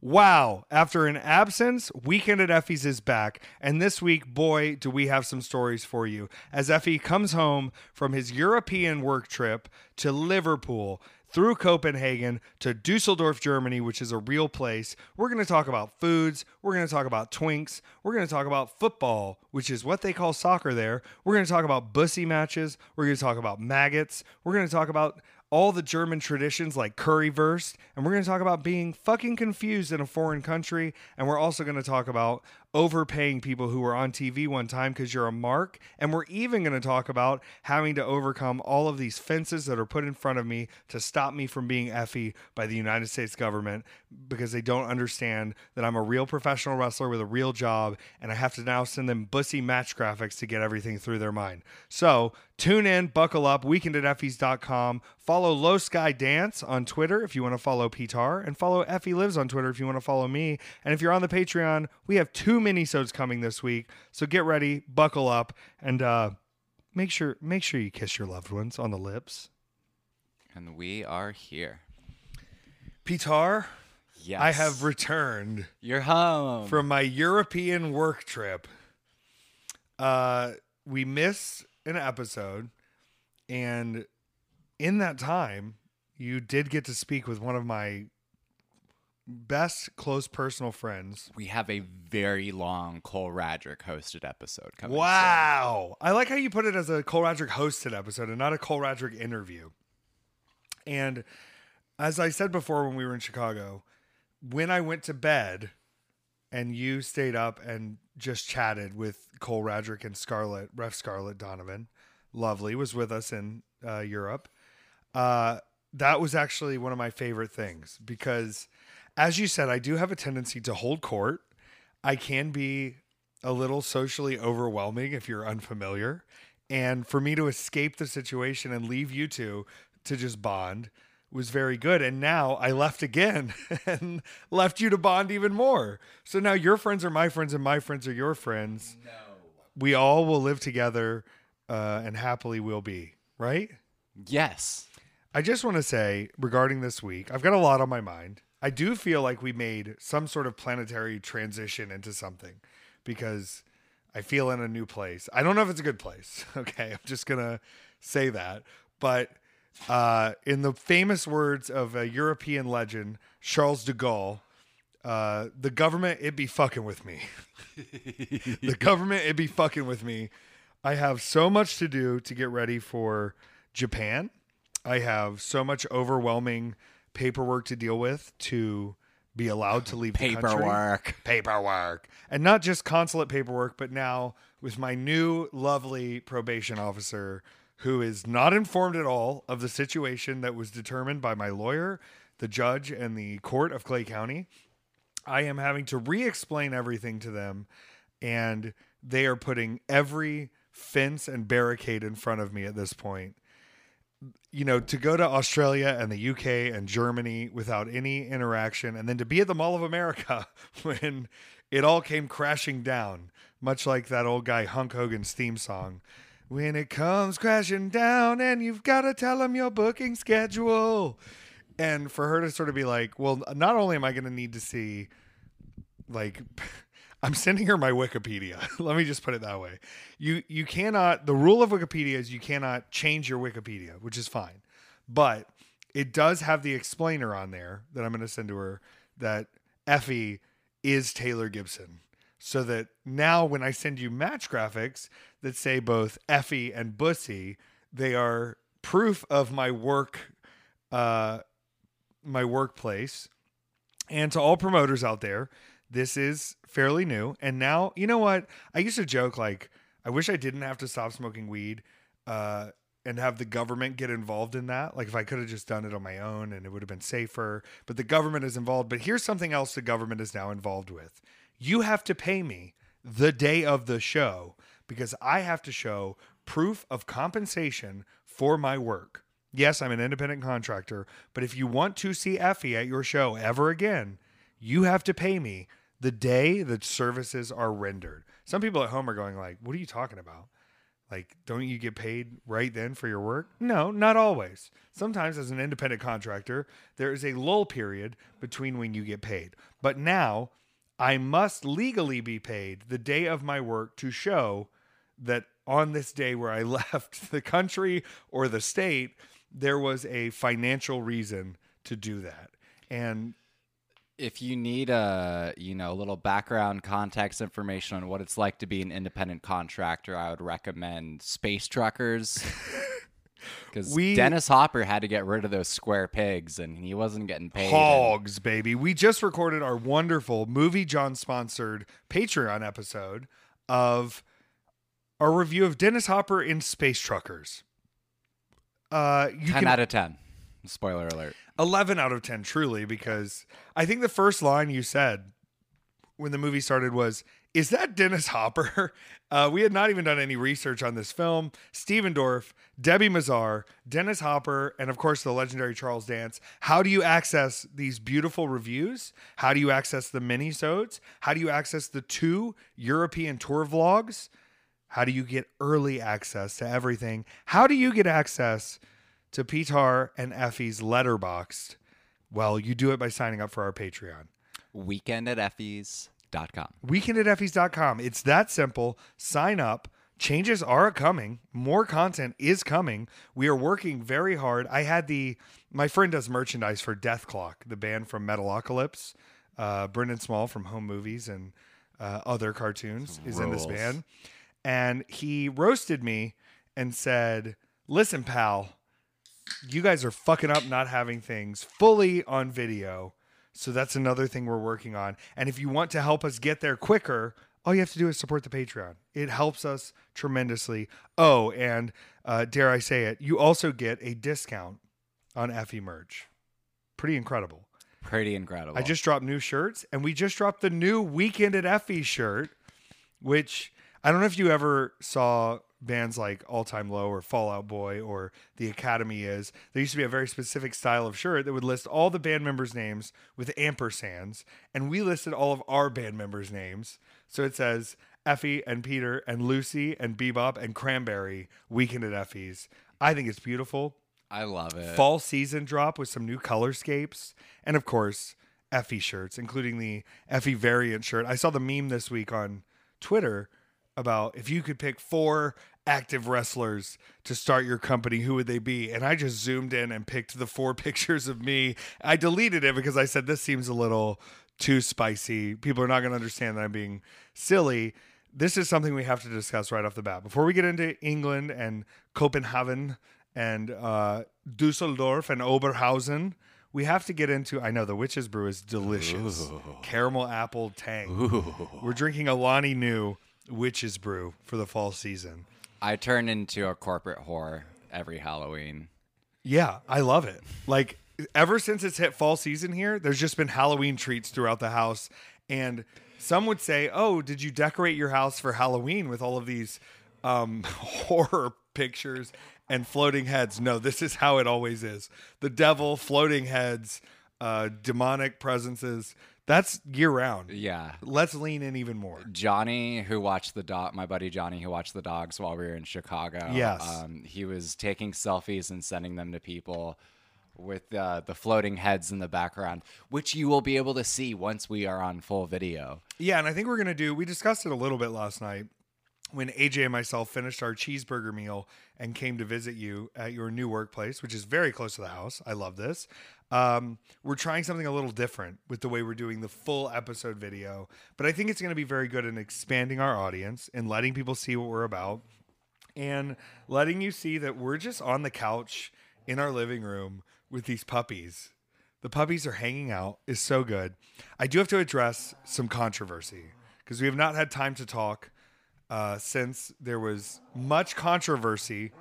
Wow, after an absence, Weekend at Effy's is back. And this week, boy, do we have some stories for you. As Effy comes home from his European work trip to Liverpool, through Copenhagen to Dusseldorf, Germany, which is a real place. We're going to talk about foods. We're going to talk about twinks. We're going to talk about football, which is what they call soccer there. We're going to talk about bussy matches. We're going to talk about maggots. We're going to talk about all the German traditions like currywurst, and we're going to talk about being fucking confused in a foreign country, and we're also going to talk about overpaying people who were on TV one time because you're a mark, and we're even going to talk about having to overcome all of these fences that are put in front of me to stop me from being Effy by the United States government because they don't understand that I'm a real professional wrestler with a real job, and I have to now send them bussy match graphics to get everything through their mind. So tune in, buckle up, weekend at Effy's.com. Follow Low Sky Dance on Twitter if you want to follow Pitar, and follow Effy Lives on Twitter if you want to follow me. And if you're on the Patreon, we have two minisodes coming this week. So get ready, buckle up, and uh, make sure make sure you kiss your loved ones on the lips. And we are here. Pitar, Yes. I have returned You're home. from my European work trip. Uh, we missed an episode, and in that time, you did get to speak with one of my best close personal friends. we have a very long Cole Radrick hosted episode coming. soon. Wow. I like how you put it as a Cole Radrick hosted episode and not a Cole Radrick interview. And as I said before when we were in Chicago, when I went to bed and you stayed up and just chatted with Cole Radrick and Scarlett, Ref Scarlett Donovan, lovely, was with us in uh, Europe. Uh, that was actually one of my favorite things because, as you said, I do have a tendency to hold court. I can be a little socially overwhelming if you're unfamiliar. And for me to escape the situation and leave you two to just bond was very good. And now I left again and left you to bond even more. So now your friends are my friends and my friends are your friends. No. We all will live together uh, and happily will be, right? Yes. I just want to say regarding this week, I've got a lot on my mind. I do feel like we made some sort of planetary transition into something because I feel in a new place. I don't know if it's a good place. Okay. I'm just going to say that. But uh, in the famous words of a European legend, Charles de Gaulle, uh, the government, it be fucking with me. the government, it be fucking with me. I have so much to do to get ready for Japan. I have so much overwhelming paperwork to deal with to be allowed to leave the country. Paperwork. Paperwork. And not just consulate paperwork, but now with my new lovely probation officer who is not informed at all of the situation that was determined by my lawyer, the judge, and the court of Clay County. I am having to re explain everything to them, and they are putting every fence and barricade in front of me at this point. You know, to go to Australia and the UK and Germany without any interaction, and then to be at the Mall of America when it all came crashing down, much like that old guy Hulk Hogan's theme song. When it comes crashing down, and you've got to tell them your booking schedule. And for her to sort of be like, well, not only am I going to need to see like I'm sending her my Wikipedia. Let me just put it that way. You you cannot the rule of Wikipedia is you cannot change your Wikipedia, which is fine. But it does have the explainer on there that I'm going to send to her that Effy is Taylor Gibson. So that now when I send you match graphics that say both Effy and Bussy, they are proof of my work uh my workplace. And to all promoters out there, this is fairly new. And now, you know what? I used to joke like, I wish I didn't have to stop smoking weed uh, and have the government get involved in that. Like, if I could have just done it on my own and it would have been safer. But the government is involved. But here's something else the government is now involved with you have to pay me the day of the show because I have to show proof of compensation for my work. Yes, I'm an independent contractor, but if you want to see Effy at your show ever again, you have to pay me the day that services are rendered. Some people at home are going like, "What are you talking about?" Like, don't you get paid right then for your work? No, not always. Sometimes, as an independent contractor, there is a lull period between when you get paid. But now, I must legally be paid the day of my work to show that on this day where I left the country or the state, there was a financial reason to do that. And If you need a you know a little background context information on what it's like to be an independent contractor, I would recommend Space Truckers. Because We- Dennis Hopper had to get rid of those square pigs, and he wasn't getting paid. and- Hogs, baby. We just recorded our wonderful movie John sponsored Patreon episode of our review of Dennis Hopper in Space Truckers. Uh, you ten can out of ten. Spoiler alert. 11 out of 10 truly because I think the first line you said when the movie started was is that Dennis Hopper? Uh, we had not even done any research on this film. Stephen Dorff, Debbie Mazar, Dennis Hopper, and of course the legendary Charles Dance. How do you access these beautiful reviews? How do you access the mini-sodes? How do you access the two European tour vlogs? How do you get early access to everything? How do you get access to Petar and Effy's Letterboxd? Well, you do it by signing up for our Patreon. Weekend at Effy's.com. Weekend at Effy's.com. It's that simple. Sign up. Changes are coming. More content is coming. We are working very hard. I had the my friend does merchandise for Dethklok, the band from Metalocalypse. Uh, Brendan Small from Home Movies and uh, other cartoons is in this Rules. band, and he roasted me and said, "Listen, pal, you guys are fucking up not having things fully on video. So that's another thing we're working on. And if you want to help us get there quicker, all you have to do is support the Patreon. It helps us tremendously. Oh, and uh, dare I say it, you also get a discount on Effy merch. Pretty incredible. Pretty incredible. I just dropped new shirts, and we just dropped the new Weekend at Effy shirt, which I don't know if you ever saw bands like All Time Low or Fallout Boy or The Academy is. There used to be a very specific style of shirt that would list all the band members' names with ampersands, and we listed all of our band members' names. So it says Effy and Peter and Lucy and Bebop and Cranberry Weekend at Effy's. I think it's beautiful I love it. fall season drop with some new colorscapes and of course Effy shirts, including the Effy variant shirt. I saw the meme this week on Twitter about if you could pick four active wrestlers to start your company, who would they be? And I just zoomed in and picked the four pictures of me. I deleted it because I said this seems a little too spicy. People are not going to understand that I'm being silly. This is something we have to discuss right off the bat. Before we get into England and Copenhagen and uh, Dusseldorf and Oberhausen, we have to get into. I know the Witch's Brew is delicious. Caramel apple tang. We're drinking Alani Nu Witch's Brew for the fall season. I turn into a corporate whore every Halloween. Yeah, I love it. Like ever since it's hit fall season here, there's just been Halloween treats throughout the house. And some would say, "Oh, did you decorate your house for Halloween with all of these um, horror pictures and floating heads?" No, this is how it always is. The devil, floating heads, uh, demonic presences. That's year round. Yeah. Let's lean in even more. Johnny, who watched the dog, my buddy Johnny, who watched the dogs while we were in Chicago. Yes. Um, he was taking selfies and sending them to people with uh, the floating heads in the background, which you will be able to see once we are on full video. Yeah, and I think we're gonna do. We discussed it a little bit last night when AJ and myself finished our cheeseburger meal and came to visit you at your new workplace, which is very close to the house. I love this. Um, we're trying something a little different with the way we're doing the full episode video, but I think it's going to be very good in expanding our audience and letting people see what we're about and letting you see that we're just on the couch in our living room with these puppies. The puppies are hanging out is so good. I do have to address some controversy because we have not had time to talk uh, since there was much controversy.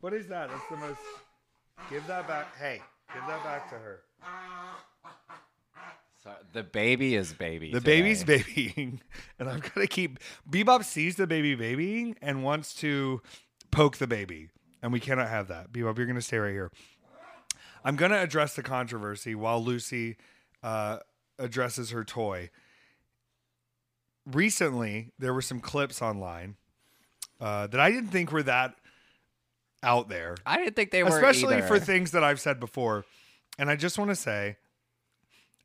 What is that? That's the most. Give that back. Hey, give that back to her. So the baby is baby. The today. baby's babying, and I'm gonna keep. Bebop sees the baby babying and wants to poke the baby, and we cannot have that. Bebop, you're gonna stay right here. I'm gonna address the controversy while Lucy uh, addresses her toy. recently there were some clips online uh, that I didn't think were that out there, I didn't think they were especially for things that I've said before. And I just want to say,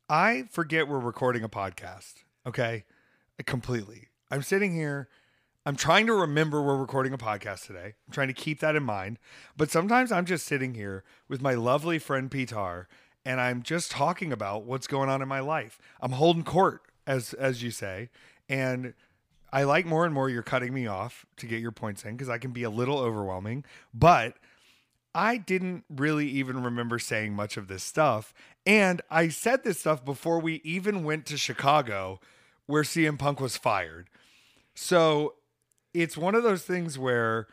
I forget we're recording a podcast. Okay, completely. I'm sitting here. I'm trying to remember we're recording a podcast today. I'm trying to keep that in mind. But sometimes I'm just sitting here with my lovely friend Pitar, and I'm just talking about what's going on in my life. I'm holding court, as as you say, and I like more and more you're cutting me off to get your points in because I can be a little overwhelming. But I didn't really even remember saying much of this stuff. And I said this stuff before we even went to Chicago, where CM Punk was fired. So it's one of those things where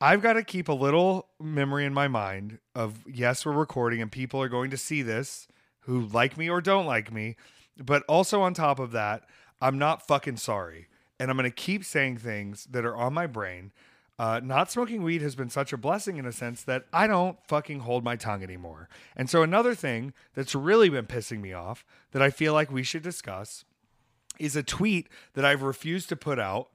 I've got to keep a little memory in my mind of yes, we're recording and people are going to see this who like me or don't like me. But also on top of that, I'm not fucking sorry. And I'm going to keep saying things that are on my brain. Uh, not smoking weed has been such a blessing in a sense that I don't fucking hold my tongue anymore. And so, another thing that's really been pissing me off that I feel like we should discuss is a tweet that I've refused to put out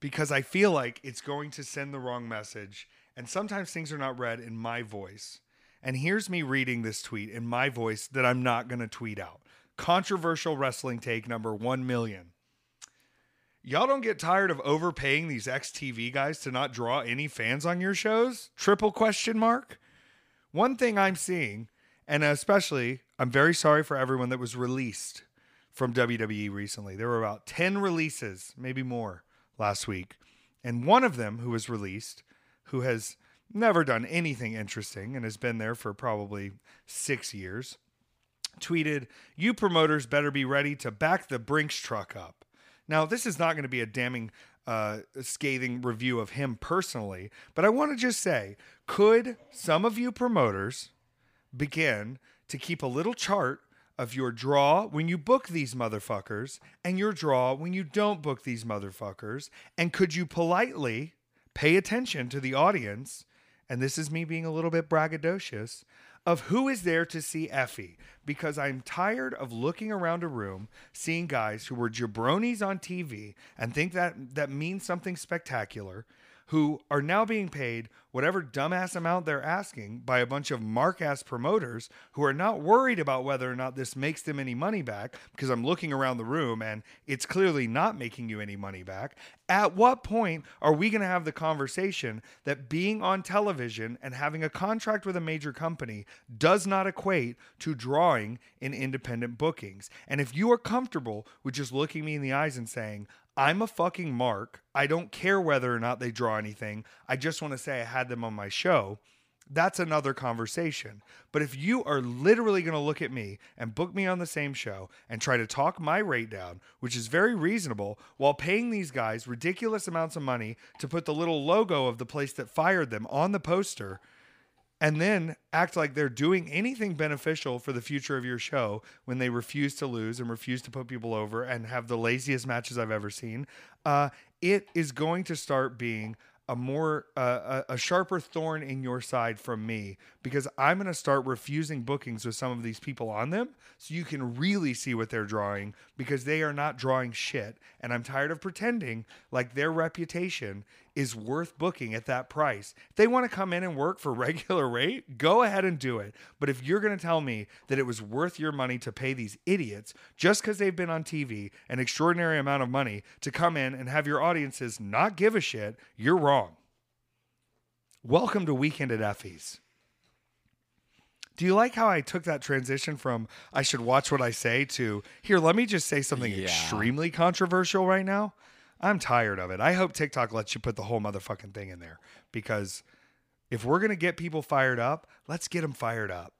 because I feel like it's going to send the wrong message. And sometimes things are not read in my voice. And here's me reading this tweet in my voice that I'm not going to tweet out. Controversial wrestling take number 1 million. Y'all don't get tired of overpaying these XTV guys to not draw any fans on your shows? Triple question mark. One thing I'm seeing, and especially, I'm very sorry for everyone that was released from WWE recently. There were about 10 releases, maybe more, last week. And one of them who was released, who has never done anything interesting and has been there for probably six years, tweeted, You promoters better be ready to back the Brinks truck up. Now, this is not going to be a damning, uh, scathing review of him personally, but I want to just say could some of you promoters begin to keep a little chart of your draw when you book these motherfuckers and your draw when you don't book these motherfuckers? And could you politely pay attention to the audience? And this is me being a little bit braggadocious of who is there to see Effy because I'm tired of looking around a room seeing guys who were jabronis on TV and think that that means something spectacular who are now being paid whatever dumbass amount they're asking by a bunch of mark ass promoters who are not worried about whether or not this makes them any money back because I'm looking around the room and it's clearly not making you any money back. At what point are we going to have the conversation that being on television and having a contract with a major company does not equate to drawing in independent bookings? And if you are comfortable with just looking me in the eyes and saying, I'm a fucking mark. I don't care whether or not they draw anything. I just want to say I had them on my show. That's another conversation. But if you are literally going to look at me and book me on the same show and try to talk my rate down, which is very reasonable, while paying these guys ridiculous amounts of money to put the little logo of the place that fired them on the poster, and then act like they're doing anything beneficial for the future of your show when they refuse to lose and refuse to put people over and have the laziest matches I've ever seen, uh, it is going to start being a more uh, a, a sharper thorn in your side from me because I'm going to start refusing bookings with some of these people on them so you can really see what they're drawing because they are not drawing shit. And I'm tired of pretending like their reputation is worth booking at that price. If they want to come in and work for regular rate, go ahead and do it. But if you're going to tell me that it was worth your money to pay these idiots just because they've been on TV an extraordinary amount of money to come in and have your audiences not give a shit, you're wrong. Welcome to Weekend at Effy's. Do you like how I took that transition from I should watch what I say to here, let me just say something Yeah. extremely controversial right now? I'm tired of it. I hope TikTok lets you put the whole motherfucking thing in there because if we're going to get people fired up, let's get them fired up.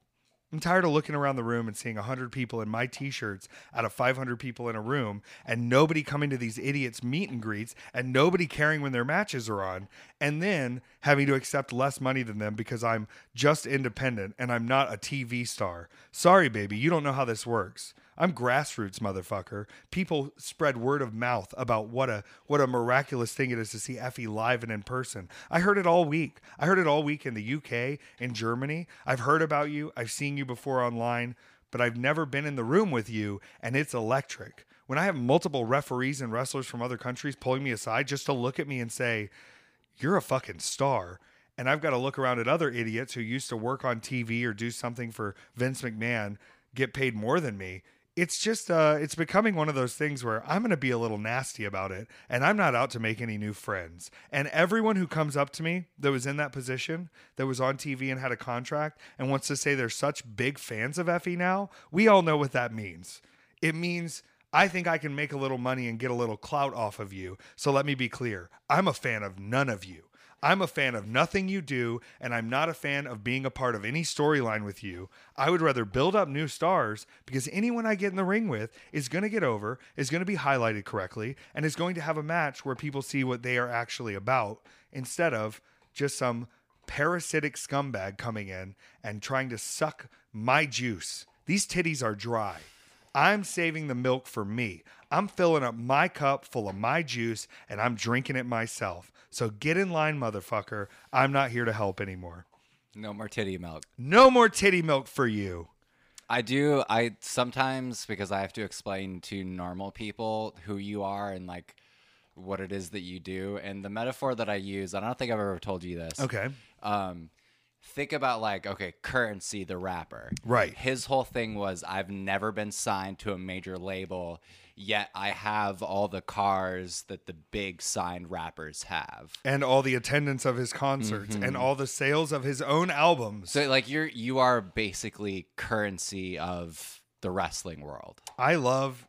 I'm tired of looking around the room and seeing 100 people in my t shirts out of 500 people in a room and nobody coming to these idiots' meet and greets and nobody caring when their matches are on and then having to accept less money than them because I'm just independent and I'm not a TV star. Sorry, baby, you don't know how this works. I'm grassroots, motherfucker. People spread word of mouth about what a what a miraculous thing it is to see Effy live and in person. I heard it all week. I heard it all week in the UK, in Germany. I've heard about you. I've seen you before online, but I've never been in the room with you, and it's electric. when I have multiple referees and wrestlers from other countries pulling me aside just to look at me and say, You're a fucking star. And I've got to look around at other idiots who used to work on TV or do something for Vince McMahon get paid more than me. It's just, uh, it's becoming one of those things where I'm going to be a little nasty about it. And I'm not out to make any new friends. And everyone who comes up to me that was in that position, that was on TV and had a contract, and wants to say they're such big fans of Effy now, we all know what that means. It means I think I can make a little money and get a little clout off of you. So let me be clear I'm a fan of none of you. I'm a fan of nothing you do, and I'm not a fan of being a part of any storyline with you. I would rather build up new stars because anyone I get in the ring with is going to get over, is going to be highlighted correctly, and is going to have a match where people see what they are actually about instead of just some parasitic scumbag coming in and trying to suck my juice. These titties are dry. I'm saving the milk for me. I'm filling up my cup full of my juice and I'm drinking it myself. So get in line, motherfucker. I'm not here to help anymore. No more titty milk. No more titty milk for you. I do. I sometimes because I have to explain to normal people who you are and like what it is that you do. And the metaphor that I use, I don't think I've ever told you this. Okay. Um, think about like okay, Curren$y, the rapper. Right. His whole thing was I've never been signed to a major label, yet I have all the cars that the big signed rappers have. And all the attendance of his concerts and all the sales of his own albums. So like you're you are basically Curren$y of the wrestling world. I love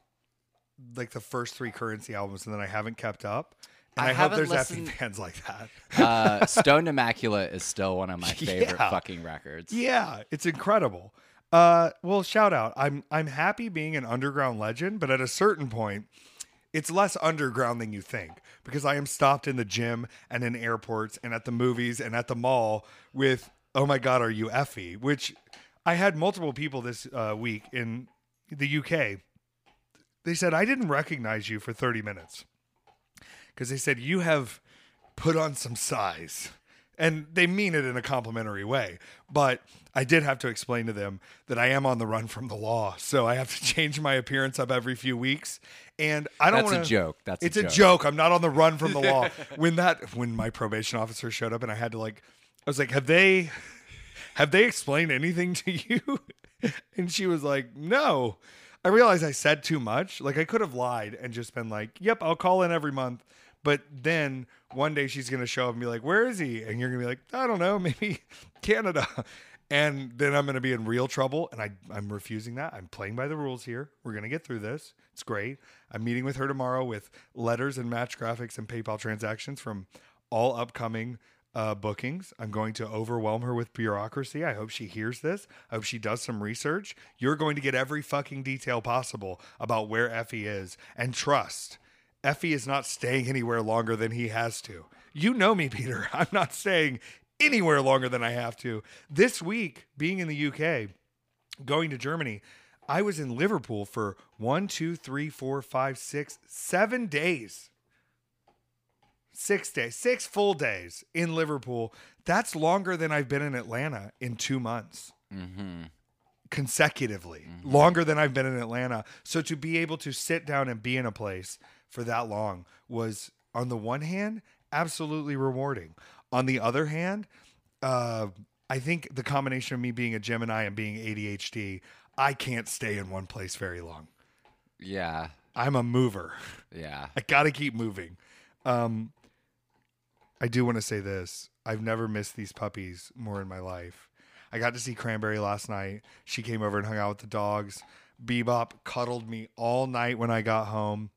like the first three Curren$y albums and then I haven't kept up. And I I, hope there's listened- fans like that. Uh, Stoned Immaculate is still one of my favorite Yeah. fucking records. Yeah, it's incredible. Uh, well, shout out. I'm I'm happy being an underground legend, but at a certain point, it's less underground than you think because I am stopped in the gym and in airports and at the movies and at the mall with "Oh my God, are you Effy?" Which I had multiple people this uh, week in the UK. They said I didn't recognize you for 30 minutes because they said you have put on some size. And they mean it in a complimentary way. But I did have to explain to them that I am on the run from the law. So I have to change my appearance up every few weeks. And I don't That's a joke. That's it's a joke. joke. I'm not on the run from the law. when that when my probation officer showed up and I had to like I was like, have they have they explained anything to you? and she was like, no. I realized I said too much. Like I could have lied and just been like, yep, I'll call in every month. But then one day she's gonna show up and be like, "Where is he?" And you're gonna be like, "I don't know, maybe Canada." And then I'm gonna be in real trouble, and I I'm refusing that. I'm playing by the rules here. We're gonna get through this. It's great. I'm meeting with her tomorrow with letters and match graphics and PayPal transactions from all upcoming uh, bookings. I'm going to overwhelm her with bureaucracy. I hope she hears this. I hope she does some research. You're going to get every fucking detail possible about where Effy is, and trust. Effy is not staying anywhere longer than he has to. You know me, Peter. I'm not staying anywhere longer than I have to. This week, being in the UK, going to Germany, I was in Liverpool for one, two, three, four, five, six, seven days. Six days, six full days in Liverpool. That's longer than I've been in Atlanta in two months Mm-hmm. consecutively, longer than I've been in Atlanta. So to be able to sit down and be in a place for that long was, on the one hand, absolutely rewarding. On the other hand, uh, I think the combination of me being a Gemini and being ADHD, I can't stay in one place very long. Yeah. I'm a mover. Yeah. I got to keep moving. Um, I do want to say this. I've never missed these puppies more in my life. I got to see Cranberry last night. She came over and hung out with the dogs. Bebop cuddled me all night when I got home.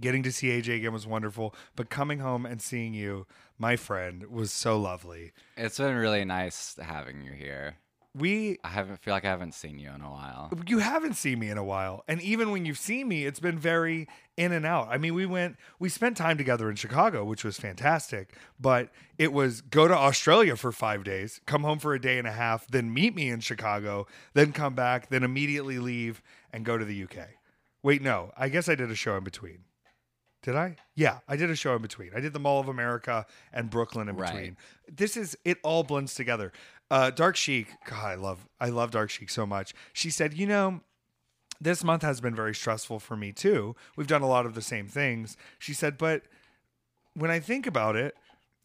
Getting to see AJ again was wonderful, but coming home and seeing you, my friend, was so lovely. It's been really nice having you here. We I haven't feel like I haven't seen you in a while. you haven't seen me in a while and even when you've seen me it's been very in and out i mean we went we spent time together in chicago which was fantastic but it was go to australia for five days come home for a day and a half then meet me in chicago then come back then immediately leave and go to the uk wait no i guess i did a show in between did I? Yeah, I did a show in between. I did the Mall of America and Brooklyn in Right. between. This is it all blends together. Uh, Dark Sheik, God, I love I love Dark Sheik so much. She said, you know, this month has been very stressful for me too. We've done a lot of the same things. She said, but when I think about it,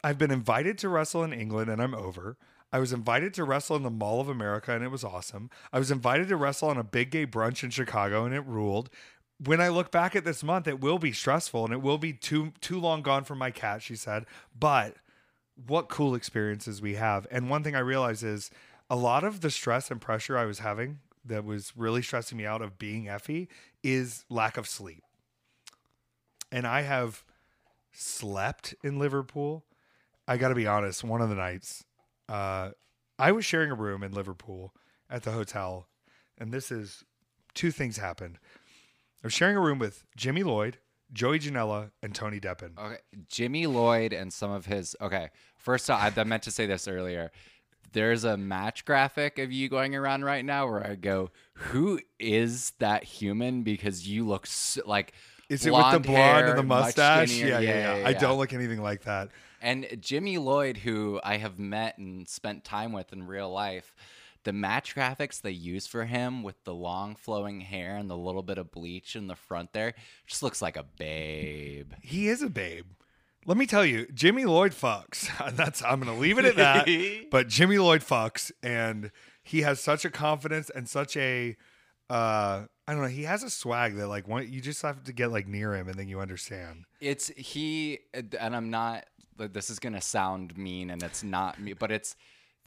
I've been invited to wrestle in England and I'm over. I was invited to wrestle in the Mall of America and it was awesome. I was invited to wrestle on a big gay brunch in Chicago and it ruled. When I look back at this month, it will be stressful and it will be too too long gone from my cat, she said. But what cool experiences we have. And one thing I realize is a lot of the stress and pressure I was having that was really stressing me out of being Effy is lack of sleep. And I have slept in Liverpool. I got to be honest, one of the nights, uh, I was sharing a room in Liverpool at the hotel, and this is two things happened. I was sharing a room with Jimmy Lloyd, Joey Janela, and Tony Deppen. Okay, Jimmy Lloyd and some of his. Okay, first off, I meant to say this earlier. There's a match graphic of you going around right now where I go, "Who is that human?" Because you look so, like. Is it with the blonde hair, and the mustache? skinnier. Yeah, yeah, yeah, yeah, I don't look anything like that. And Jimmy Lloyd, who I have met and spent time with in real life, the match graphics they use for him with the long flowing hair and the little bit of bleach in the front there just looks like a babe. He is a babe. Let me tell you, Jimmy Lloyd fucks. That's I'm gonna leave it at that. but Jimmy Lloyd fucks, and he has such a confidence and such a uh I don't know. He has a swag that like one, you just have to get like near him, and then you understand. It's he, and I'm not. This is gonna sound mean, and it's not me, but it's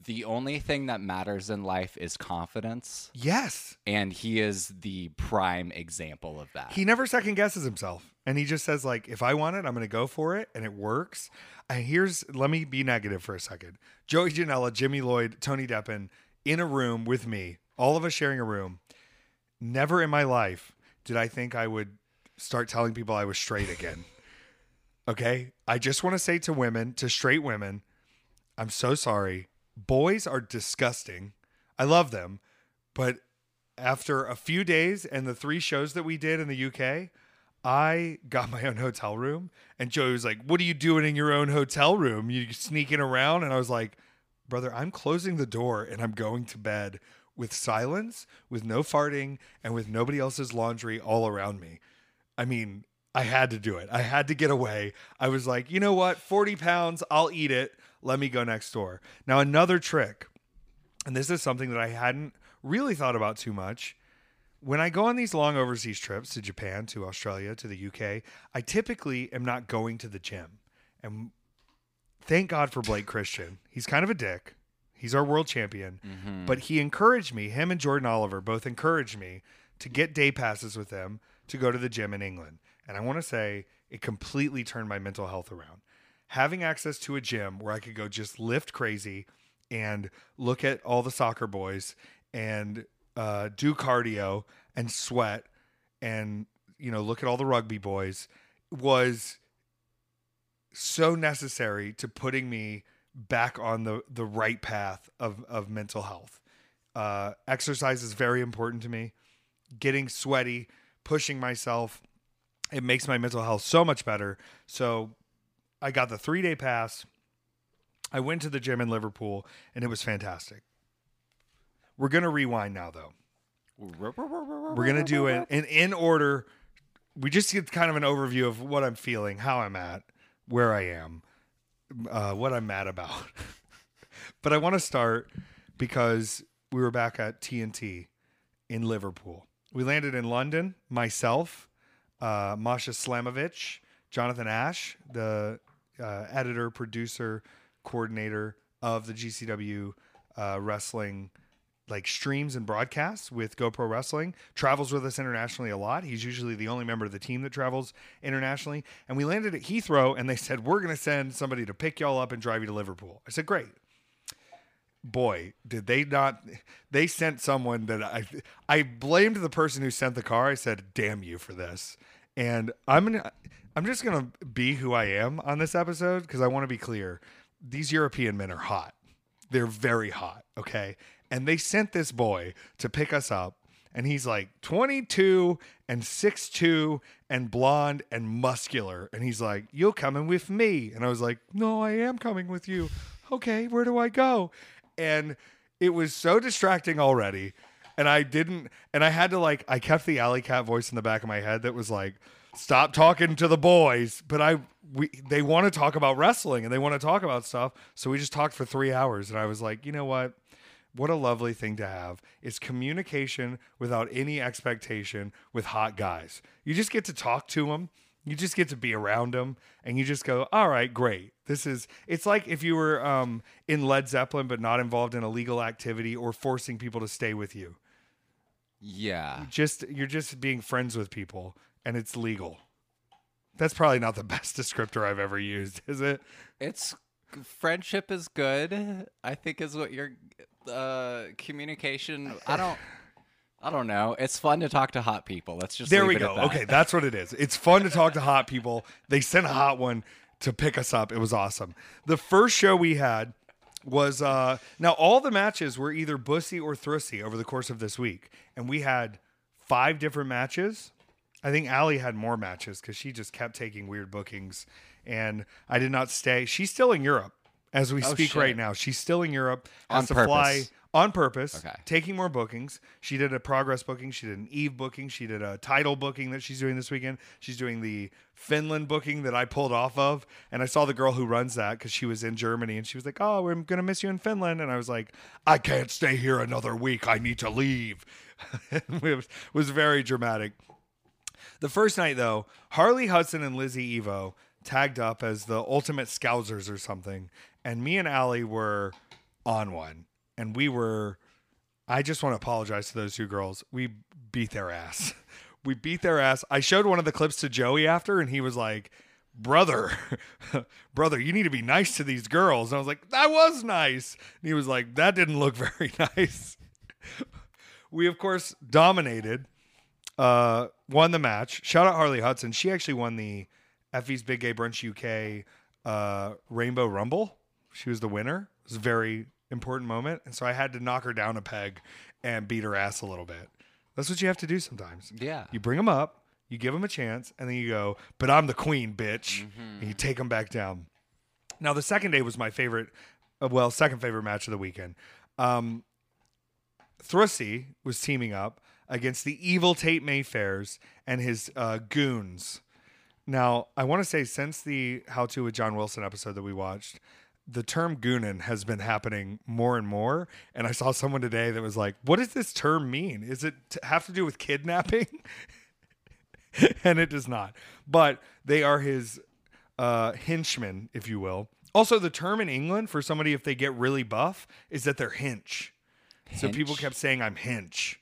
the only thing that matters in life is confidence, Yes, and he is the prime example of that. he never second guesses himself, and he just says like, if I want it, I'm gonna go for it, and it works. And here's let me be negative for a second. Joey Janela, Jimmy Lloyd, Tony Deppen in a room with me, all of us sharing a room. Never in my life did I think I would start telling people I was straight again. Okay? I just want to say to women, to straight women, I'm so sorry. Boys are disgusting. I love them, but after a few days and the three shows that we did in the UK, I got my own hotel room and Joey was like, "What are you doing in your own hotel room? You sneaking around?" And I was like, "Brother, I'm closing the door and I'm going to bed with silence, with no farting, and with nobody else's laundry all around me." I mean, I had to do it. I had to get away. I was like, "You know what? 40 pounds, I'll eat it. Let me go next door." Now, another trick, and this is something that I hadn't really thought about too much when I go on these long overseas trips to Japan, to Australia, to the UK, I typically am not going to the gym. And thank God for Blake Christian. He's kind of a dick. He's our world champion. Mm-hmm. But he encouraged me, him and Jordan Oliver both encouraged me to get day passes with them to go to the gym in England. And I want to say it completely turned my mental health around. Having access to a gym where I could go just lift crazy and look at all the soccer boys and uh, do cardio and sweat and you know look at all the rugby boys was so necessary to putting me back on the the right path of of mental health. Uh, exercise is very important to me. Getting sweaty, pushing myself, it makes my mental health so much better. So I got the three day pass. I went to the gym in Liverpool and it was fantastic. We're gonna rewind now though. We're gonna do it in in order. We just get kind of an overview of what I'm feeling, how I'm at, where I am, uh, what I'm mad about. but I want to start because we were back at TNT in Liverpool. We landed in London. Myself, uh, Masha Slamovich, Jonathan Ash, the uh, editor, producer, coordinator of the GCW uh, wrestling like streams and broadcasts with GoPro Wrestling. Travels with us internationally a lot. He's usually the only member of the team that travels internationally. And we landed at Heathrow, and they said we're going to send somebody to pick y'all up and drive you to Liverpool. I said great. Boy, did they not? They sent someone that I I blamed the person who sent the car. I said, "Damn you for this." And I'm gonna I'm just gonna be who I am on this episode because I want to be clear. These European men are hot. They're very hot. Okay, and they sent this boy to pick us up and he's like 22 and 6'2 and blonde and muscular and he's like you're coming with me and i was like no i am coming with you okay where do i go and it was so distracting already and I didn't, and I had to like, I kept the alley cat voice in the back of my head that was like, "Stop talking to the boys," but I, we, they want to talk about wrestling and they want to talk about stuff, so we just talked for three hours, and I was like, you know what? What a lovely thing to have. It's communication without any expectation with hot guys. You just get to talk to them. You just get to be around them and you just go, all right, great. This is, it's like if you were um, in Led Zeppelin but not involved in illegal activity or forcing people to stay with you. Yeah. Just, you're just being friends with people and it's legal. That's probably not the best descriptor I've ever used, is it? It's friendship is good. I think is what your uh, communication. I don't. I don't know. It's fun to talk to hot people. Let's just There we go. at that. Okay, that's what it is. It's fun to talk to hot people. They sent a hot one to pick us up. It was awesome. The first show we had was uh now all the matches were either bussy or thrusty over the course of this week. And we had five different matches. I think Allie had more matches because she just kept taking weird bookings. And I did not stay. She's still in Europe as we Oh, speak shit. right now. She's still in Europe. On to fly purpose. on purpose, Okay. taking more bookings. She did a progress booking. She did an Eve booking. She did a title booking that she's doing this weekend. She's doing the Finland booking that I pulled off of. And I saw the girl who runs that because she was in Germany and she was like, Oh, I'm going to miss you in Finland. And I was like, I can't stay here another week. I need to leave. it was very dramatic. The first night, though, Harley Hudson and Lizzie Evo tagged up as the ultimate scousers or something. And me and Allie were on one. And we were, I just want to apologize to those two girls. We beat their ass. We beat their ass. I showed one of the clips to Joey after, and he was like, Brother, brother, you need to be nice to these girls. And I was like, That was nice. And he was like, That didn't look very nice. we, of course, dominated uh, won the match. Shout out Harley Hudson. She actually won the Effy's Big Gay Brunch UK uh, Rainbow Rumble. She was the winner. It was a very important moment. And so I had to knock her down a peg and beat her ass a little bit. That's what you have to do sometimes. Yeah. You bring them up, you give them a chance, and then you go, but I'm the queen, bitch. And you take them back down. Now, the second day was my favorite, uh, well, second favorite match of the weekend. Um, Thrusty was teaming up against the evil Tate Mayfairs and his uh, goons. Now, I want to say since the How To with John Wilson episode that we watched, the term goonin has been happening more and more. And I saw someone today that was like, what does this term mean? Is it to have to do with kidnapping? and it does not. But they are his uh, henchmen, if you will. Also, the term in England for somebody if they get really buff is that they're hench. So people kept saying, I'm hench.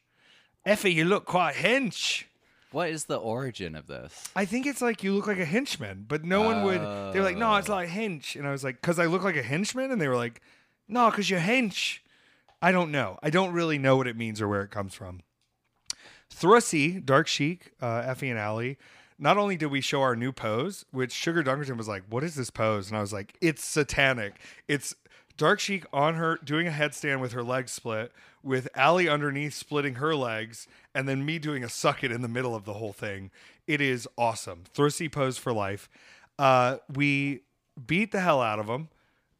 Effy, you look quite hench. What is the origin of this? I think it's like you look like a henchman, but no one would. They were like, no, it's like hench. And I was like, because I look like a henchman? And they were like, no, because you're hench. I don't know. I don't really know what it means or where it comes from. Thrusty, Dark Sheik, uh, Effy and Allie. Not only did we show our new pose, which Sugar Dunkerton was like, "What is this pose?" And I was like, "It's satanic. It's Dark Sheik on her doing a headstand with her legs split, with Allie underneath splitting her legs, and then me doing a suck it in the middle of the whole thing. It is awesome. Thrusty pose for life. Uh, we beat the hell out of them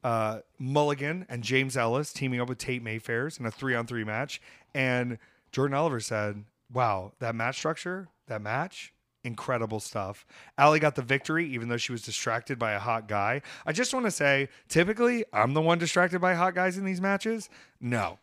uh, Mulligan and James Ellis teaming up with Tate Mayfairs in a three on three match. And Jordan Oliver said, Wow, that match structure, that match, incredible stuff. Allie got the victory, even though she was distracted by a hot guy. I just want to say, typically, I'm the one distracted by hot guys in these matches. No.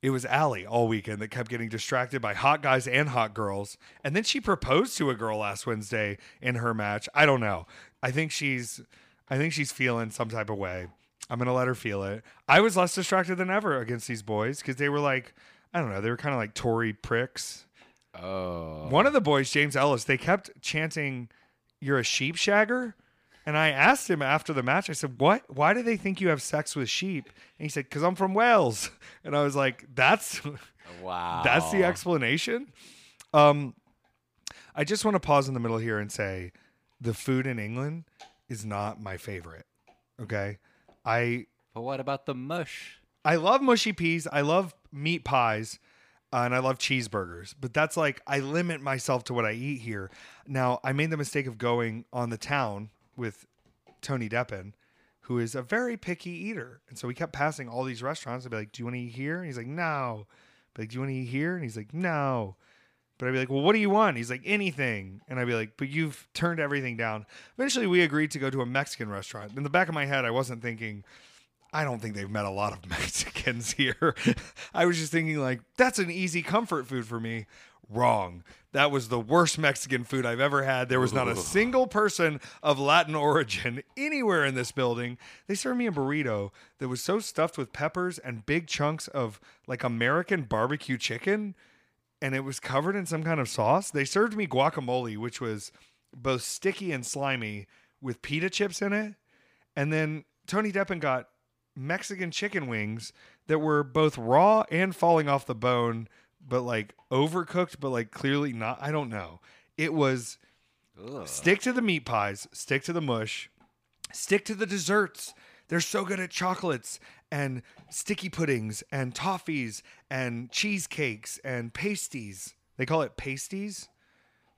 It was Allie all weekend that kept getting distracted by hot guys and hot girls. And then she proposed to a girl last Wednesday in her match. I don't know. I think she's I think she's feeling some type of way. I'm gonna let her feel it. I was less distracted than ever against these boys because they were like, I don't know, they were kind of like Tory pricks. Oh. One of the boys, James Ellis, they kept chanting, "You're a sheep shagger," and I asked him after the match. I said, "What? Why do they think you have sex with sheep?" And he said, "Because I'm from Wales." And I was like, "That's Wow. that's the explanation." Um, I just want to pause in the middle here and say, the food in England is not my favorite. Okay, I But what about the mush? I love mushy peas. I love meat pies. Uh, and I love cheeseburgers. But that's like, I limit myself to what I eat here. Now, I made the mistake of going on the town with Tony Deppen, who is a very picky eater. And so we kept passing all these restaurants and be like, Do you want to eat here? And he's like, No. Like, do you want to eat here? And he's like, no. But I'd be like, well, what do you want? He's like, anything. And I'd be like, but you've turned everything down. Eventually, we agreed to go to a Mexican restaurant. In the back of my head, I wasn't thinking, I don't think they've met a lot of Mexicans here. I was just thinking, like, that's an easy comfort food for me. Wrong. That was the worst Mexican food I've ever had. There was not a single person of Latin origin anywhere in this building. They served me a burrito that was so stuffed with peppers and big chunks of like American barbecue chicken, and it was covered in some kind of sauce. They served me guacamole, which was both sticky and slimy with pita chips in it. And then Tony Deppen got Mexican chicken wings that were both raw and falling off the bone, but like overcooked, but like clearly not. I don't know. It was stick to the meat pies, stick to the mush, stick to the desserts. They're so good at chocolates and sticky puddings and toffees and cheesecakes and pasties. They call it pasties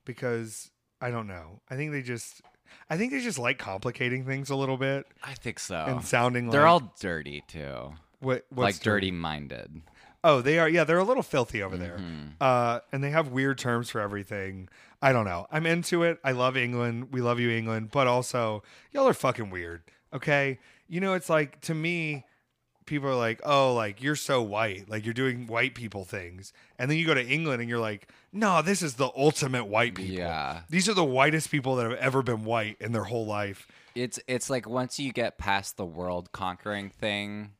because I don't know. I think they just I think they just like complicating things a little bit I think so. and sounding like They're all dirty too. what, what's like dirty minded. Oh, they are. Yeah, they're a little filthy over there. Mm-hmm. Uh, and they have weird terms for everything. I don't know. I'm into it. I love England. We love you, England. But also, y'all are fucking weird. Okay. You know, it's like to me, people are like, oh, like you're so white. Like you're doing white people things. And then you go to England and you're like, no, this is the ultimate white people. Yeah. These are the whitest people that have ever been white in their whole life. It's it's like once you get past the world conquering thing,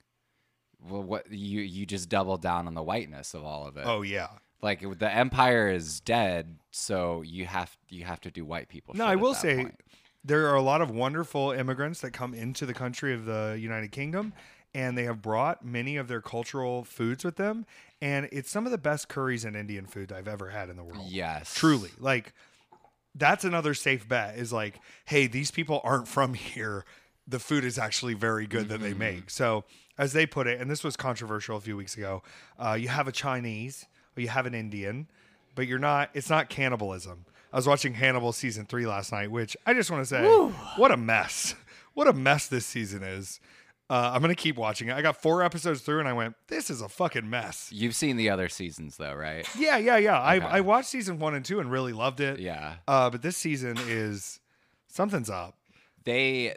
well, what you you just double down on the whiteness of all of it. Oh, yeah. Like the empire is dead, so you have you have to do white people. No, I will say point. there are a lot of wonderful immigrants that come into the country of the United Kingdom, and they have brought many of their cultural foods with them. And it's some of the best curries and Indian food I've ever had in the world. yes, Truly. Like, that's another safe bet is like, hey, these people aren't from here. The food is actually very good that they make. So, as they put it, and this was controversial a few weeks ago, uh, you have a Chinese or you have an Indian, but you're not, it's not cannibalism. I was watching Hannibal season three last night, which I just want to say, what a mess. What a mess this season is. Uh, I'm going to keep watching it. I got four episodes through and I went, this is a fucking mess. You've seen the other seasons though, right? Yeah, yeah, yeah. I, Okay. I watched season one and two and really loved it. Yeah. Uh, but this season is something's up. They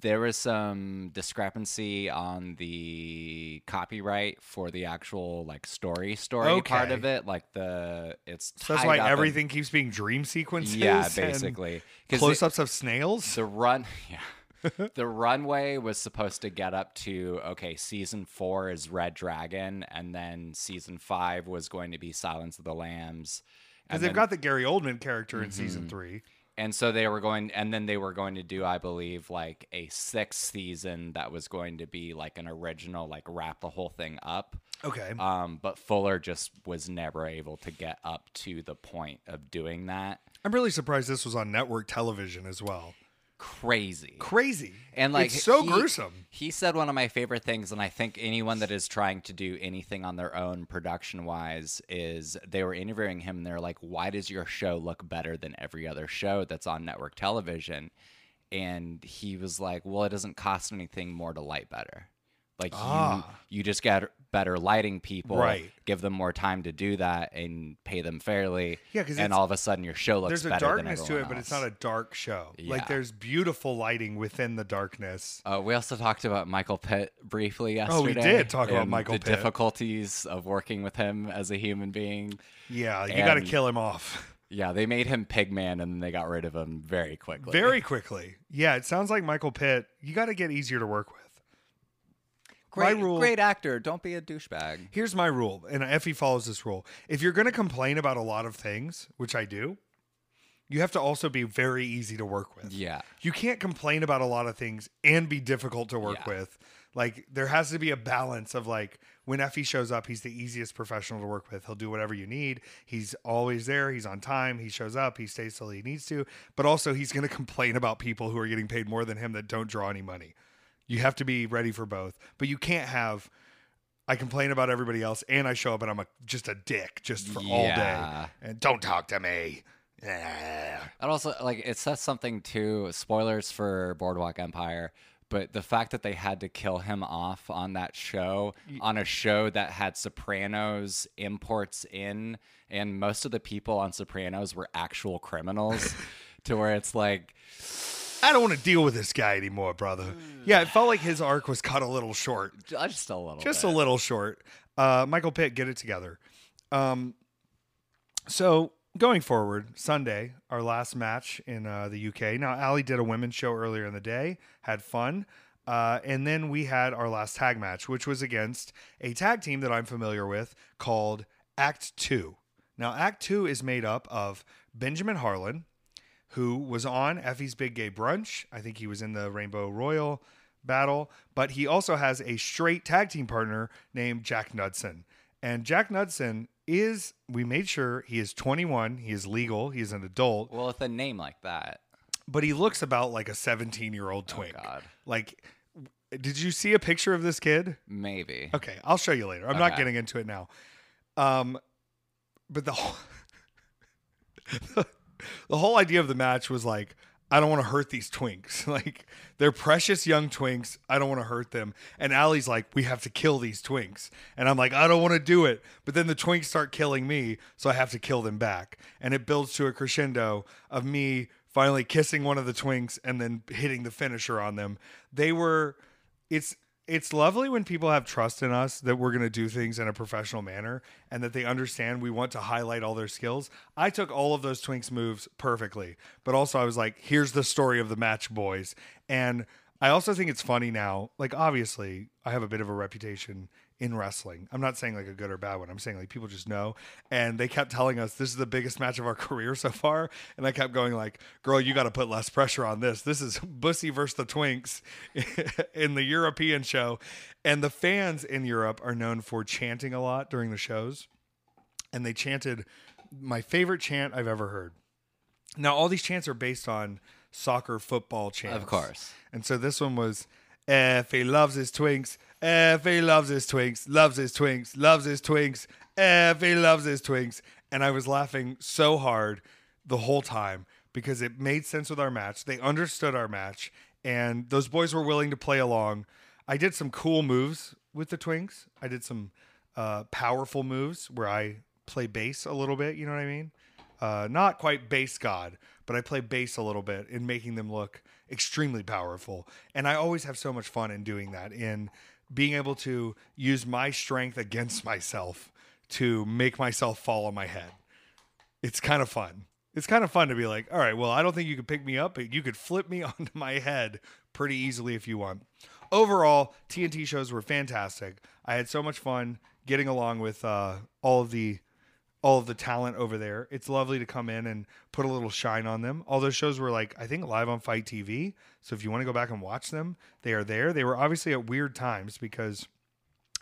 there was some discrepancy on the copyright for the actual like story story part of it. Like the it's So that's why in- everything keeps being dream sequences. yeah, basically basically 'Cause Close it- ups of snails. the run yeah the runway was supposed to get up to okay season four is red dragon and then season five was going to be silence of the lambs Because they've then- got the Gary Oldman character in Mm-hmm. season three. and so they were going and then they were going to do i believe like a sixth season that was going to be like an original like wrap the whole thing up Okay. um but fuller just was never able to get up to the point of doing that I'm really surprised this was on network television as well. Crazy Crazy. And like it's so he- gruesome. He said one of my favorite things, and I think anyone that is trying to do anything on their own production wise is they were interviewing him and they're like, Why does your show look better than every other show that's on network television? And he was like, Well, it doesn't cost anything more to light better. Like Ah. you you just get better lighting people, Right. give them more time to do that and pay them fairly. Yeah, 'cause and all of a sudden your show looks There's a darkness to it, but it's not a dark show. Yeah. Like there's beautiful lighting within the darkness. Uh, we also talked about Michael Pitt briefly yesterday. Oh, we did talk about Michael the Pitt. difficulties of working with him as a human being. Yeah, you got to kill him off Yeah, they made him Pigman and then they got rid of him very quickly. very quickly. Yeah, it sounds like Michael Pitt. You got to get easier to work with. Great, my rule- great actor. Don't be a douchebag. Here's my rule, and Effy follows this rule. If you're going to complain about a lot of things, which I do, you have to also be very easy to work with. Yeah. You can't complain about a lot of things and be difficult to work Yeah. with. Like there has to be a balance of like when Effy shows up, he's the easiest professional to work with. He'll do whatever you need. He's always there. He's on time. He shows up. He stays till he needs to. But also he's going to complain about people who are getting paid more than him that don't draw any money. You have to be ready for both. But you can't have I complain about everybody else and I show up and I'm a, just a dick just for all day. And don't talk to me. Eh. And also, like, it says something too. Spoilers for Boardwalk Empire, but the fact that they had to kill him off on that show, on a show that had Sopranos imports in, and most of the people on Sopranos were actual criminals, to where it's like, I don't want to deal with this guy anymore, brother. Yeah, it felt like his arc was cut a little short. just a little, just bit. a little short. Uh, Michael Pitt, get it together. Um, so going forward, Sunday, our last match in uh, the UK. Now, Allie did a women's show earlier in the day, had fun. Uh, and then we had our last tag match, which was against a tag team that I'm familiar with called Act Two. Now, Act Two is made up of Benjamin Harlan, who was on Effy's Big Gay Brunch. I think he was in the Rainbow Royal battle, but he also has a straight tag team partner named Jack Knudsen. And Jack Knudsen is, we made sure he is 21, he is legal, he is an adult, Well, with a name like that, but he looks about like a 17 year old twink. Oh, God. Like, did you see a picture of this kid? maybe. Okay, I'll show you later. I'm not getting into it now. Um, but the whole the whole idea of the match was like, I don't want to hurt these twinks. like they're precious young twinks. I don't want to hurt them. And Allie's like, we have to kill these twinks. And I'm like, I don't want to do it. But then the twinks start killing me, so I have to kill them back. And it builds to a crescendo of me finally kissing one of the twinks and then hitting the finisher on them. They were it's it's lovely when people have trust in us that we're going to do things in a professional manner and that they understand we want to highlight all their skills. I took all of those Twinks moves perfectly, but also I was like, here's the story of the match, boys. And I also think it's funny now. Like, obviously, I have a bit of a reputation in wrestling. I'm not saying like a good or bad one. I'm saying like people just know. And they kept telling us this is the biggest match of our career so far. And I kept going like, girl, you got to put less pressure on this. This is Bussy versus the Twinks in the European show. And the fans in Europe are known for chanting a lot during the shows. And they chanted my favorite chant I've ever heard. Now, all these chants are based on soccer football chants. Of course. And so this one was if he loves his twinks, if he loves his twinks, loves his twinks, loves his twinks, if he loves his twinks. And I was laughing so hard the whole time because it made sense with our match. They understood our match and those boys were willing to play along. I did some cool moves with the twinks. I did some uh, powerful moves where I play bass a little bit. You know what I mean? uh, not quite bass god, but I play bass a little bit in making them look extremely powerful. And I always have so much fun in doing that, in being able to use my strength against myself to make myself fall on my head. It's kind of fun. It's kind of fun to be like, all right, well, I don't think you could pick me up, but you could flip me onto my head pretty easily if you want. Overall, TNT shows were fantastic. I had so much fun getting along with uh, all of the all of the talent over there. It's lovely to come in and put a little shine on them. All those shows were like I think live on FITE TV. So if you want to go back and watch them, they are there. They were obviously at weird times because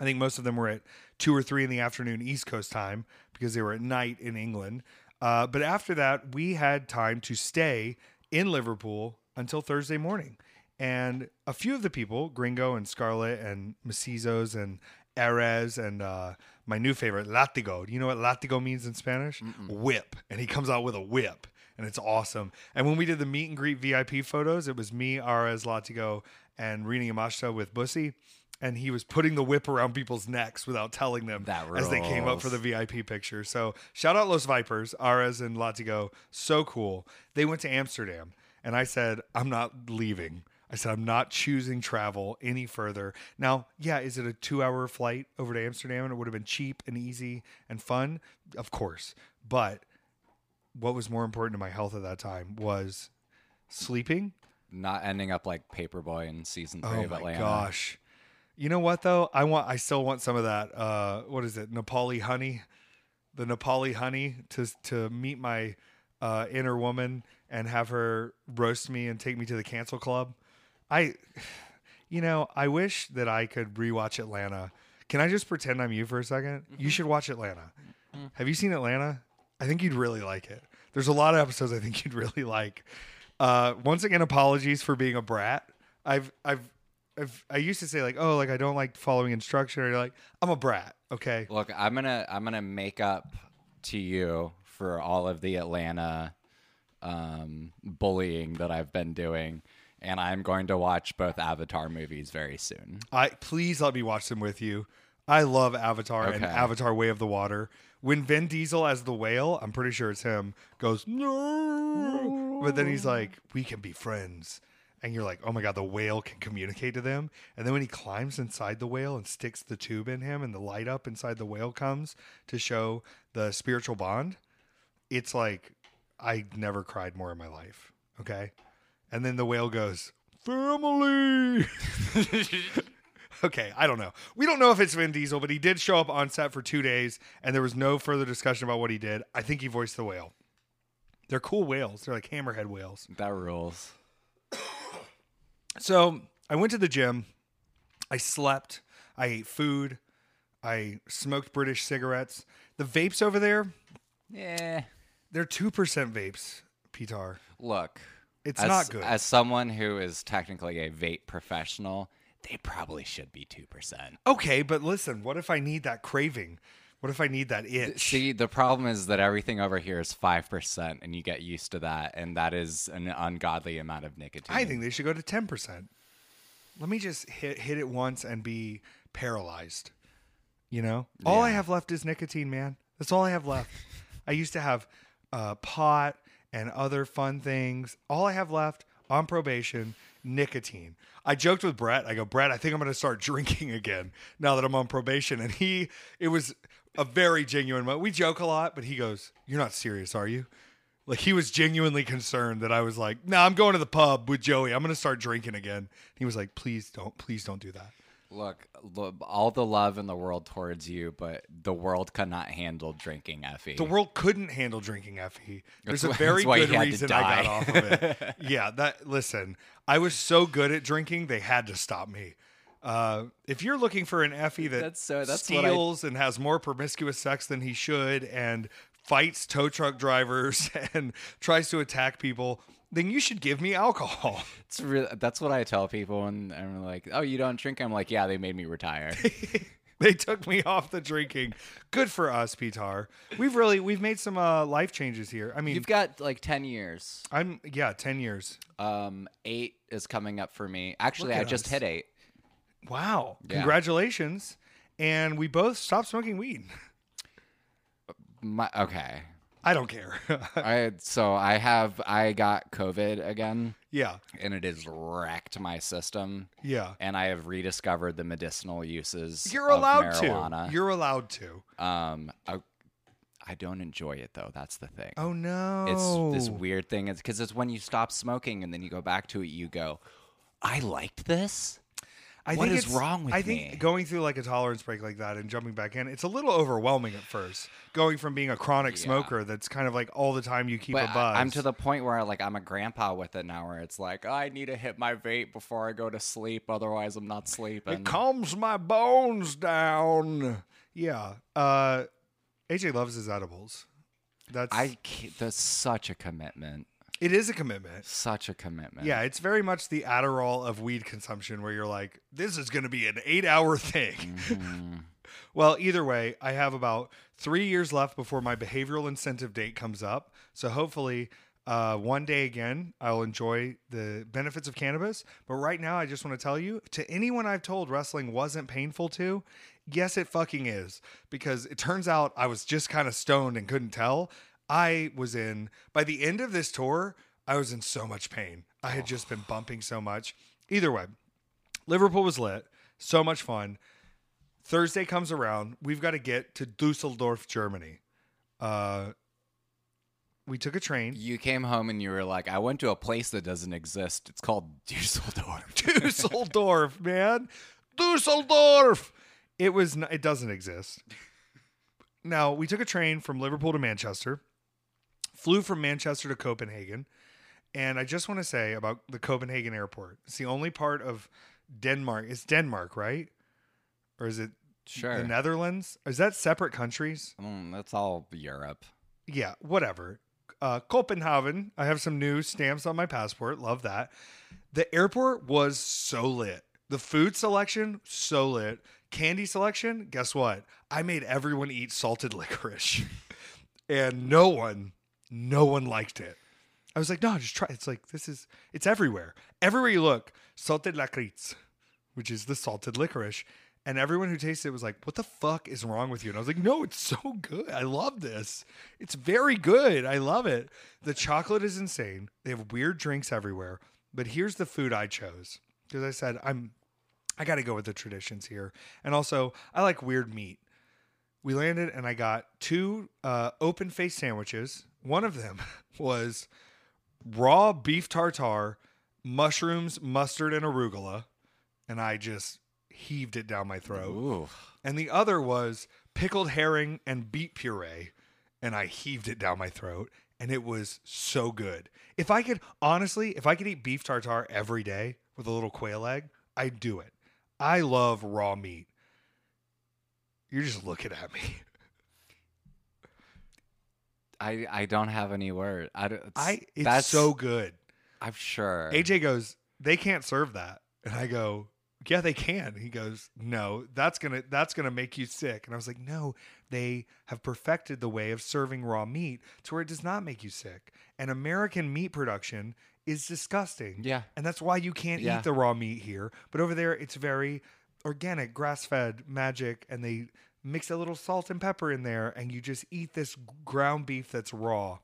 I think most of them were at two or three in the afternoon East Coast time because they were at night in England. Uh, but after that, we had time to stay in Liverpool until Thursday morning. And a few of the people, Gringo and Scarlett and Macizos and Arez and uh, my new favorite, Latigo. Do you know what Latigo means in Spanish? Whip. And he comes out with a whip. And it's awesome. And when we did the meet and greet VIP photos, it was me, Arez, Latigo, and Rina Yamashita with Bussy. And he was putting the whip around people's necks without telling them That as they came up for the VIP picture. So shout out Los Vipers, Arez and Latigo. So cool. They went to Amsterdam and I said, I'm not leaving. I said, I'm not choosing travel any further. Now, yeah, is it a two hour flight over to Amsterdam and it would have been cheap and easy and fun? Of course. But what was more important to my health at that time was sleeping Not ending up like Paper Boi in season three Oh of my Atlanta. gosh. You know what though? I want I still want some of that uh what is it? Nepali honey. The Nepali honey to to meet my uh inner woman and have her roast me and take me to the cancel club. I you know, I wish that I could rewatch Atlanta. Can I just pretend I'm you for a 2nd You should watch Atlanta. Have you seen Atlanta? I think you'd really like it. There's a lot of episodes I think you'd really like. Uh, once again, apologies for being a brat. I've, I've, I've, I used to say like, oh, like I don't like following instruction. Or you're like, I'm a brat. Okay. Look, I'm gonna I'm gonna make up to you for all of the Atlanta um, bullying that I've been doing, and I'm going to watch both Avatar movies very soon. I please let me watch them with you. I love Avatar and Avatar Way of the Water. When Vin Diesel as the whale, I'm pretty sure it's him, goes no, but then he's like, "We can be friends," and you're like, "Oh my god, the whale can communicate to them." And then when he climbs inside the whale and sticks the tube in him, and the light up inside the whale comes to show the spiritual bond, it's like I never cried more in my life. Okay, and then the whale goes, "Family." Okay, I don't know. We don't know if it's Vin Diesel, but he did show up on set for two days, and there was no further discussion about what he did. I think he voiced the whale. They're cool whales. They're like hammerhead whales. That rules. So I went to the gym. I slept. I ate food. I smoked British cigarettes. The vapes over there, Yeah. they're 2% vapes, Peter. Look, It's as, not good. As someone who is technically a vape professional, they probably should be two percent. Okay, but listen, what if I need that craving? What if I need that itch? See, the problem is that everything over here is five percent, and you get used to that, and that is an ungodly amount of nicotine. I think they should go to ten percent. Let me just hit hit it once and be paralyzed. You know, all I have left is nicotine, man. That's all I have left. I used to have uh, pot and other fun things. All I have left on probation, nicotine. I joked with Brett. I go, Brett, I think I'm going to start drinking again now that I'm on probation. And he, it was a very genuine moment. We joke a lot, but he goes, "You're not serious, are you?" Like he was genuinely concerned that I was like, "No, I'm going to the pub with Joey. I'm going to start drinking again." He was like, "Please don't, please don't do that." Look, lo- all the love in the world towards you, but the world cannot handle drinking Effy. The world couldn't handle drinking Effy. There's That's a why- very that's why he good had to reason I got off of it. yeah, that listen, I was so good at drinking, they had to stop me. Uh, if you're looking for an Effy that That's so- that's what I- steals and has more promiscuous sex than he should and fights tow truck drivers and tries to attack people, then you should give me alcohol. It's re- that's what I tell people, and I'm like, "Oh, you don't drink?" I'm like, "Yeah, they made me retire." they took me off the drinking. Good for us, Peter. We've really we've made some uh, life changes here. I mean, You've got like ten years. I'm yeah, ten years. Um, eight is coming up for me. Actually, I at just hit eight. Wow. Yeah. Congratulations. And we both stopped smoking weed. My, okay. I don't care. I so I have I got COVID again, yeah. and it has wrecked my system. Yeah. And I have rediscovered the medicinal uses. You're allowed marijuana. to. You're allowed to. Um, I, I don't enjoy it though. That's the thing. Oh no. It's this weird thing. It's because it's when you stop smoking and then you go back to it, you go, I liked this. I what think is it's- wrong with I think me? going through like a tolerance break like that and jumping back in, it's a little overwhelming at first. Going from being a chronic Yeah. smoker that's kind of like all the time you keep But a I- buzz. I'm to the point where like I'm a grandpa with it now, where it's like I need to hit my vape before I go to sleep, otherwise I'm not sleeping. It calms my bones down. Yeah. Uh AJ loves his edibles. That's I ca- that's such a commitment, it is a commitment. such a commitment. Yeah, it's very much the Adderall of weed consumption where you're like, this is going to be an eight hour thing. Mhm. well, either way, I have about three years left before my behavioral incentive date comes up. So hopefully, uh, one day again, I'll enjoy the benefits of cannabis. But right now, I just want to tell you to anyone I've told wrestling wasn't painful to, yes, it fucking is. Because it turns out I was just kind of stoned and couldn't tell. I was in, by the end of this tour, I was in so much pain. I had just been bumping so much. Either way, Liverpool was lit. So much fun. Thursday comes around. We've got to get to Dusseldorf, Germany. Uh, we took a train. You came home and you were like, I went to a place that doesn't exist. It's called Dusseldorf. Dusseldorf, man. Dusseldorf. It was. n- It doesn't exist. Now we took a train from Liverpool to Manchester. Flew from Manchester to Copenhagen, and I just want to say about the Copenhagen airport. It's the only part of Denmark. It's Denmark, right? Or is it Sure. the Netherlands? Is that separate countries? Mm, that's all Europe. yeah, whatever. Uh, Copenhagen. I have some new stamps on my passport. Love that. The airport was so lit. The food selection, so lit. Candy selection, guess what? I made everyone eat salted licorice. and no one, no one liked it. I was like, no, just try. It's like this is it's everywhere. Everywhere you look, salted lakritz, which is the salted licorice. And everyone who tasted it was like, "What the fuck is wrong with you?" And I was like, "No, it's so good. I love this. It's very good. I love it. The chocolate is insane. They have weird drinks everywhere. But here's the food I chose because I said I'm, I got to go with the traditions here, and also I like weird meat. We landed and I got two uh, open face sandwiches. One of them was raw beef tartare, mushrooms, mustard, and arugula, and I just heaved it down my throat. Ooh. And the other was pickled herring and beet puree, and I heaved it down my throat, and it was so good. If I could, honestly, if I could eat beef tartare every day with a little quail egg, I'd do it. I love raw meat. You're just looking at me. I I don't have any word. I don't, I it's that's so good. I'm sure. AJ goes, they can't serve that, and I go, yeah, they can. He goes, no, that's gonna that's gonna make you sick. And I was like, no, they have perfected the way of serving raw meat to where it does not make you sick. And American meat production is disgusting. Yeah. and that's why you can't Yeah. eat the raw meat here. But over there, it's very organic, grass fed, magic, and they mix a little salt and pepper in there, and you just eat this ground beef that's raw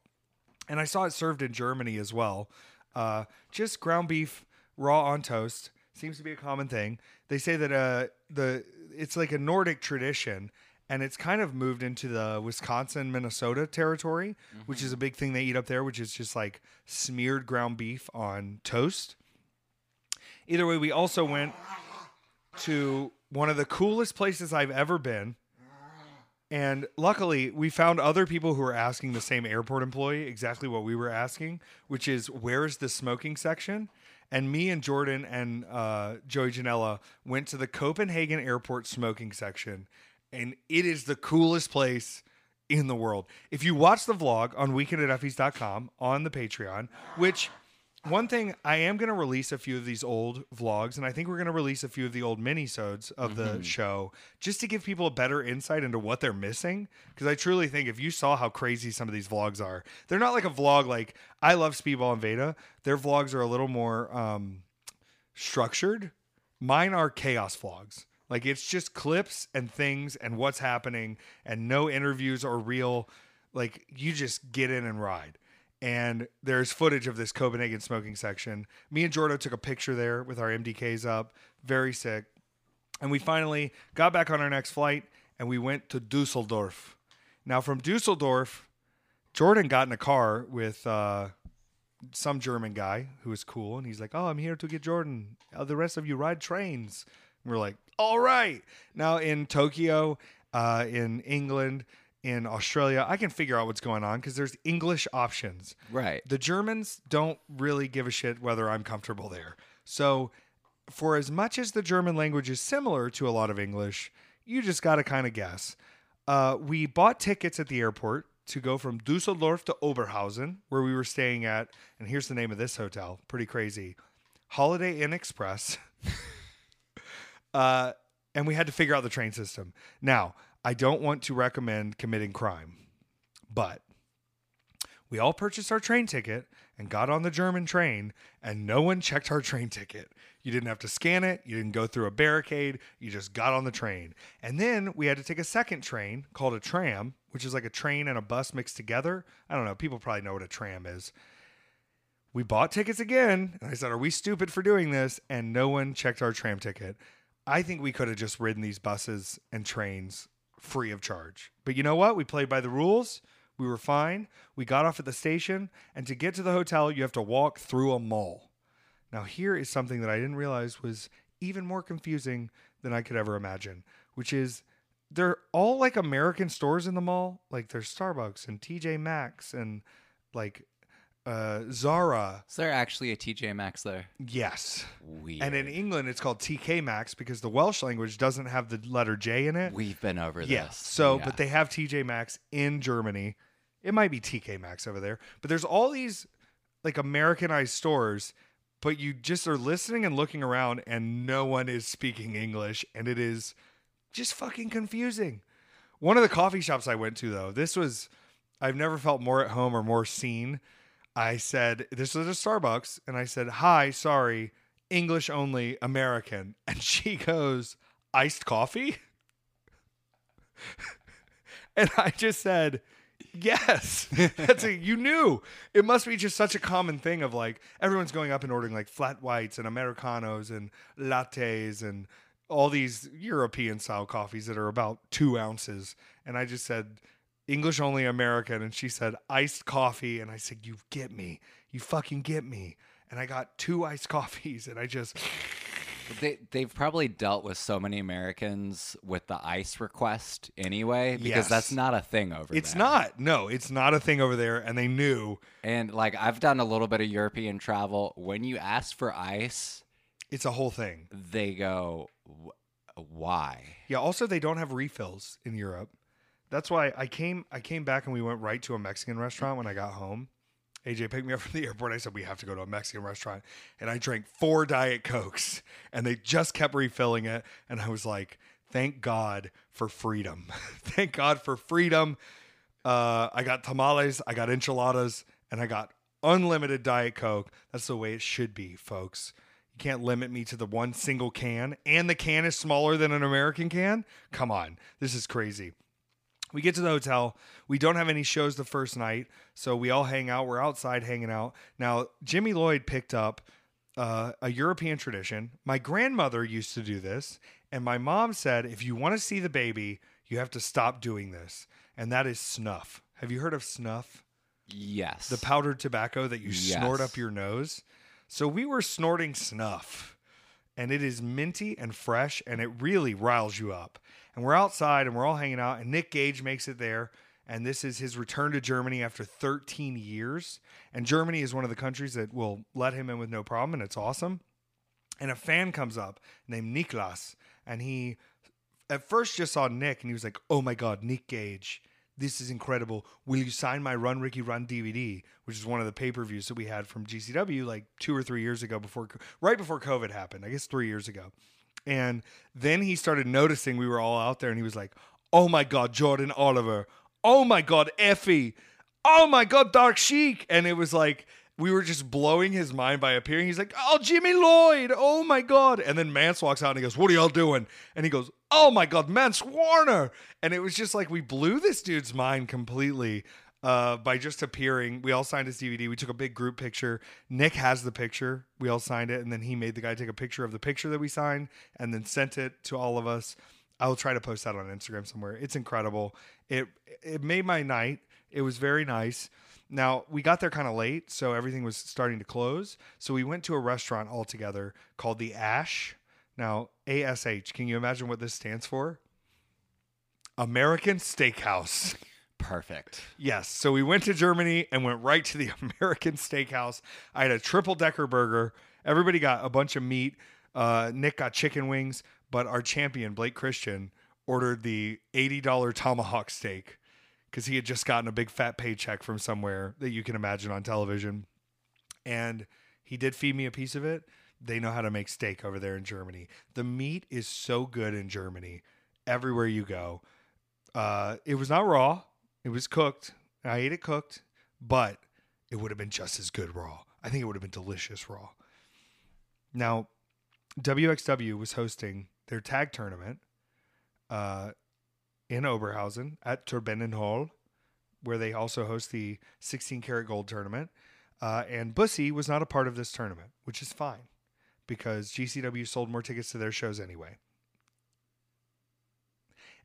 and I saw it served in Germany as well. Uh, just ground beef raw on toast seems to be a common thing. They say that uh, the it's like a Nordic tradition, and it's kind of moved into the Wisconsin Minnesota territory, which is a big thing they eat up there, which is just like smeared ground beef on toast. Either way, we also went to one of the coolest places I've ever been. And luckily, we found other people who were asking the same airport employee exactly what we were asking, which is where's the smoking section? And me and Jordan and uh, Joey went to the Copenhagen airport smoking section, and it is the coolest place in the world. If you watch the vlog on weekend@effys.com on the Patreon, which one thing I am going to release a few of these old vlogs, and I think we're going to release a few of the old minisodes of the show just to give people a better insight into what they're missing. Because I truly think if you saw how crazy some of these vlogs are, they're not like a vlog like I love Speedball and Veda. Their vlogs are a little more um, structured. Mine are chaos vlogs. Like it's just clips and things and what's happening and no interviews or real. Like you just get in and ride and there's footage of this Copenhagen smoking section. Me and Jordo took a picture there with our MDKs up, very sick. And we finally got back on our next flight and we went to Dusseldorf. Now, from Dusseldorf, Jordan got in a car with uh, some German guy who was cool. And he's like, Oh, I'm here to get Jordan. Uh, the rest of you ride trains. And we're like, All right. Now, in Tokyo, uh, in England, in Australia, I can figure out what's going on because there's English options. right. The Germans don't really give a shit whether I'm comfortable there. So, for as much as the German language is similar to a lot of English, you just got to kind of guess. Uh, we bought tickets at the airport to go from Dusseldorf to Oberhausen, where we were staying at. And here's the name of this hotel pretty crazy Holiday Inn Express. uh, and we had to figure out the train system. Now, I don't want to recommend committing crime, but we all purchased our train ticket and got on the German train, and no one checked our train ticket. You didn't have to scan it, you didn't go through a barricade, you just got on the train. And then we had to take a second train called a tram, which is like a train and a bus mixed together. I don't know, people probably know what a tram is. We bought tickets again, and I said, Are we stupid for doing this? And no one checked our tram ticket. I think we could have just ridden these buses and trains free of charge. But you know what? We played by the rules. We were fine. We got off at the station, and to get to the hotel, you have to walk through a mall. Now, here is something that I didn't realize was even more confusing than I could ever imagine, which is they're all like American stores in the mall. Like there's Starbucks and TJ Maxx and like uh, Zara. Is there actually a TJ Maxx there? Yes. Weird. And in England, it's called TK Maxx because the Welsh language doesn't have the letter J in it. We've been over Yeah. this. So, Yeah. but they have TJ Maxx in Germany. It might be TK Maxx over there, but there's all these like Americanized stores, but you just are listening and looking around and no one is speaking English and it is just fucking confusing. One of the coffee shops I went to though, this was I've never felt more at home or more seen. I said, This is a Starbucks. And I said, Hi, sorry, English only, American. And she goes, Iced coffee? and I just said, Yes. That's a, you knew. It must be just such a common thing of like everyone's going up and ordering like flat whites and Americanos and lattes and all these European style coffees that are about two ounces. And I just said, English only American. And she said, iced coffee. And I said, You get me. You fucking get me. And I got two iced coffees and I just. They they've probably dealt with so many Americans with the ice request anyway because Yes. that's not a thing over It's there. It's not. No, it's not a thing over there. And they knew And like I've done a little bit of European travel. When you ask for ice, it's a whole thing. they go, "Why?" Yeah. Also, they don't have refills in Europe. That's why I came. I came back and we went right to a Mexican restaurant when I got home. AJ picked me up from the airport. I said we have to go to a Mexican restaurant, and I drank four diet cokes, and they just kept refilling it. And I was like, "Thank God for freedom! Thank God for freedom!" Uh, I got tamales, I got enchiladas, and I got unlimited diet coke. That's the way it should be, folks. You can't limit me to the one single can, and the can is smaller than an American can. Come on, this is crazy. We get to the hotel. We don't have any shows the first night, so we all hang out. We're outside hanging out. Now, Jimmy Lloyd picked up uh, a European tradition. My grandmother used to do this, and my mom said, if you want to see the baby, you have to stop doing this, and that is snuff. Have you heard of snuff? Yes. The powdered tobacco that you snort up your nose. So we were snorting snuff, and it is minty and fresh, and it really riles you up. And we're outside and we're all hanging out, and Nick Gage makes it there. And this is his return to Germany after 13 years. And Germany is one of the countries that will let him in with no problem, and it's awesome. And a fan comes up named Niklas, and he at first just saw Nick, and he was like, "Oh my God, Nick Gage, this is incredible. Will you sign my Run Ricky Run DVD, which is one of the pay per views that we had from GCW like two or three years ago, before right before COVID happened. I guess three years ago." And then he started noticing we were all out there, and he was like, "Oh my God, Jordan Oliver. Oh my God, Effy. Oh my God, Dark Sheik." And it was like we were just blowing his mind by appearing. He's like, "Oh, Jimmy Lloyd. Oh my God!" And then Mance walks out and he goes, "What are y'all doing?" And he goes, "Oh my God, Mance Warner!" And it was just like we blew this dude's mind completely uh, by just appearing. We all signed his DVD. We took a big group picture. Nick has the picture. We all signed it, and then he made the guy take a picture of the picture that we signed, and then sent it to all of us. I will try to post that on Instagram somewhere. It's incredible. It it made my night. It was very nice. Now, we got there kind of late, so everything was starting to close. So we went to a restaurant all together called the Ash. Now, ASH, can you imagine what this stands for? American Steakhouse. Perfect. Yes. So we went to Germany and went right to the American Steakhouse. I had a triple decker burger. Everybody got a bunch of meat. Uh, Nick got chicken wings, but our champion, Blake Christian, ordered the $80 tomahawk steak because he had just gotten a big fat paycheck from somewhere that you can imagine on television. And he did feed me a piece of it. They know how to make steak over there in Germany. The meat is so good in Germany everywhere you go. Uh, it was not raw. It was cooked. I ate it cooked, but it would have been just as good raw. I think it would have been delicious raw. Now, WXW was hosting their tag tournament uh, in Oberhausen at Turbinen Hall, where they also host the 16 Carat Gold tournament. Uh, and Bussy was not a part of this tournament, which is fine because GCW sold more tickets to their shows anyway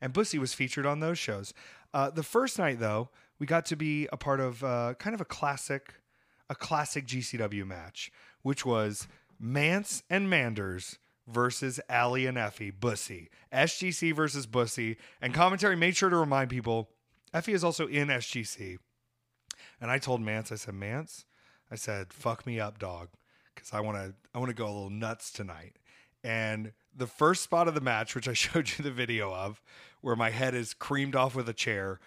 and Bussy was featured on those shows. Uh, the first night, though, we got to be a part of uh, kind of a classic, a classic GCW match, which was Mance and Manders versus Allie and Effy, Bussy, SGC versus Bussy, and commentary made sure to remind people Effy is also in SGC. And I told Mance, I said, Mance, I said, fuck me up, dog, because I want to, I want to go a little nuts tonight. And the first spot of the match, which I showed you the video of, where my head is creamed off with a chair,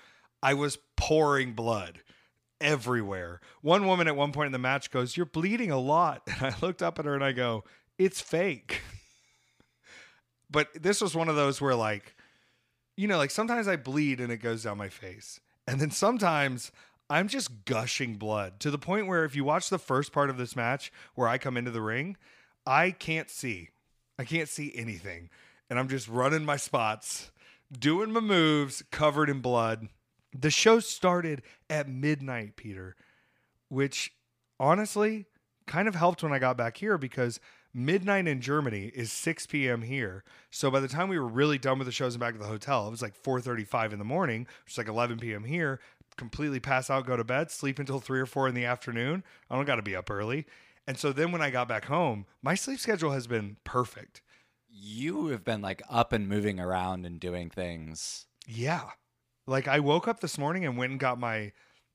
I was pouring blood everywhere. One woman at one point in the match goes, You're bleeding a lot. And I looked up at her and I go, It's fake. but this was one of those where, like, you know, like sometimes I bleed and it goes down my face. And then sometimes I'm just gushing blood to the point where if you watch the first part of this match where I come into the ring, I can't see. I can't see anything. And I'm just running my spots, doing my moves, covered in blood. The show started at midnight, Peter, which honestly kind of helped when I got back here because midnight in Germany is 6 p.m. here. So by the time we were really done with the shows and back to the hotel, it was like 4:35 in the morning, which is like 11 p.m. here. Completely pass out, go to bed, sleep until three or four in the afternoon. I don't got to be up early. And so then when I got back home, my sleep schedule has been perfect. You have been like up and moving around and doing things. Yeah. Like I woke up this morning and went and got my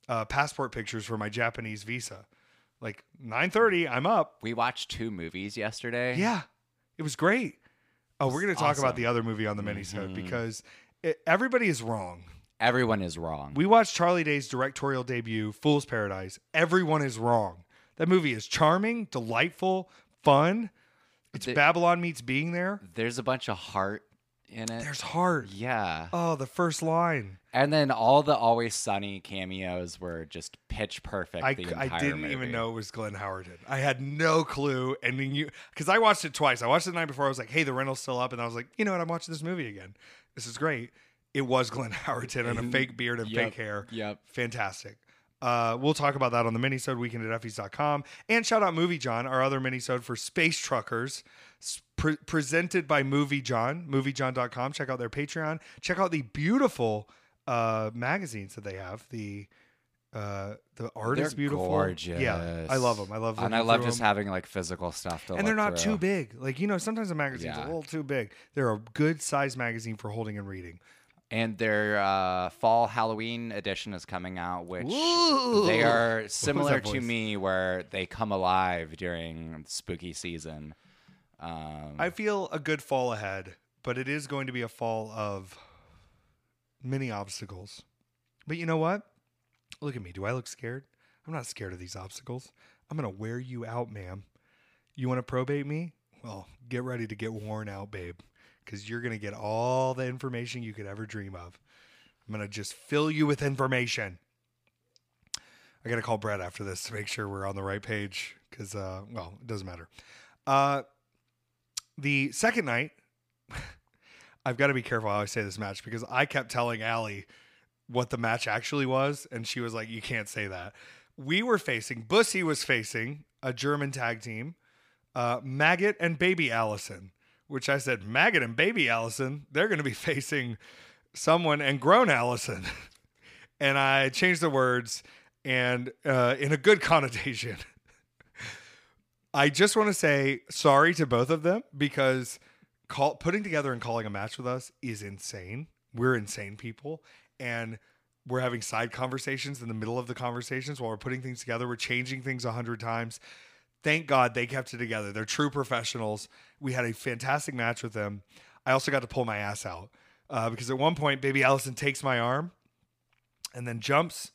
uh, passport pictures for my Japanese visa. Like 9:30, I'm up. We watched two movies yesterday. Yeah. It was great. Oh, we're going to talk about the other movie on the minisode Mhm. because it, everybody is wrong. Everyone is wrong. We watched Charlie Day's directorial debut, Fool's Paradise. Everyone is wrong. That movie is charming, delightful, fun. It's The- Babylon meets being there. There's a bunch of heart in it. There's heart. yeah. Oh, the first line. And then all the Always Sunny cameos were just pitch perfect. I, I didn't movie. even know it was Glenn Howerton. I had no clue. And when you, because I watched it twice. I watched it the night before. I was like, hey, the rental's still up. And I was like, you know what? I'm watching this movie again. This is great. It was Glenn Howerton and a fake beard and Yep, fake hair. Yep. Fantastic. Uh, we'll talk about that on the minisode weekend at effys.com. And shout out Movie John, our other minisode for Space Truckers, pre- presented by Movie John, moviejohn.com. Check out their Patreon. Check out the beautiful uh, magazines that they have. The uh, the art They're is beautiful. gorgeous. Yeah, I love them. I love them. And I love just just 'em. having like physical stuff to and they're not through. too big. Like you know, sometimes a magazine's a little too big. They're a good size magazine for holding and reading. And their uh, fall Halloween edition is coming out, which Ooh. they are similar to me, where they come alive during spooky season. Um, I feel a good fall ahead, but it is going to be a fall of many obstacles. But you know what? Look at me. Do I look scared? I'm not scared of these obstacles. I'm going to wear you out, ma'am. You want to probate me? Well, get ready to get worn out, babe, because you're going to get all the information you could ever dream of. I'm going to just fill you with information. I got to call Brett after this to make sure we're on the right page because, uh, well, it doesn't matter. Uh, the second night, I've got to be careful how I say this match because I kept telling Allie what the match actually was, and she was like, "You can't say that." We were facing Bussy was facing a German tag team, uh, Maggot and Baby Allison, which I said Maggot and Baby Allison. They're going to be facing someone and Grown Allison, and I changed the words and uh, in a good connotation. I just want to say sorry to both of them because call, putting together and calling a match with us is insane. We're insane people. And we're having side conversations in the middle of the conversations while we're putting things together. We're changing things a hundred times. Thank God they kept it together. They're true professionals. We had a fantastic match with them. I also got to pull my ass out uh, because at one point, Baby Allison takes my arm and then jumps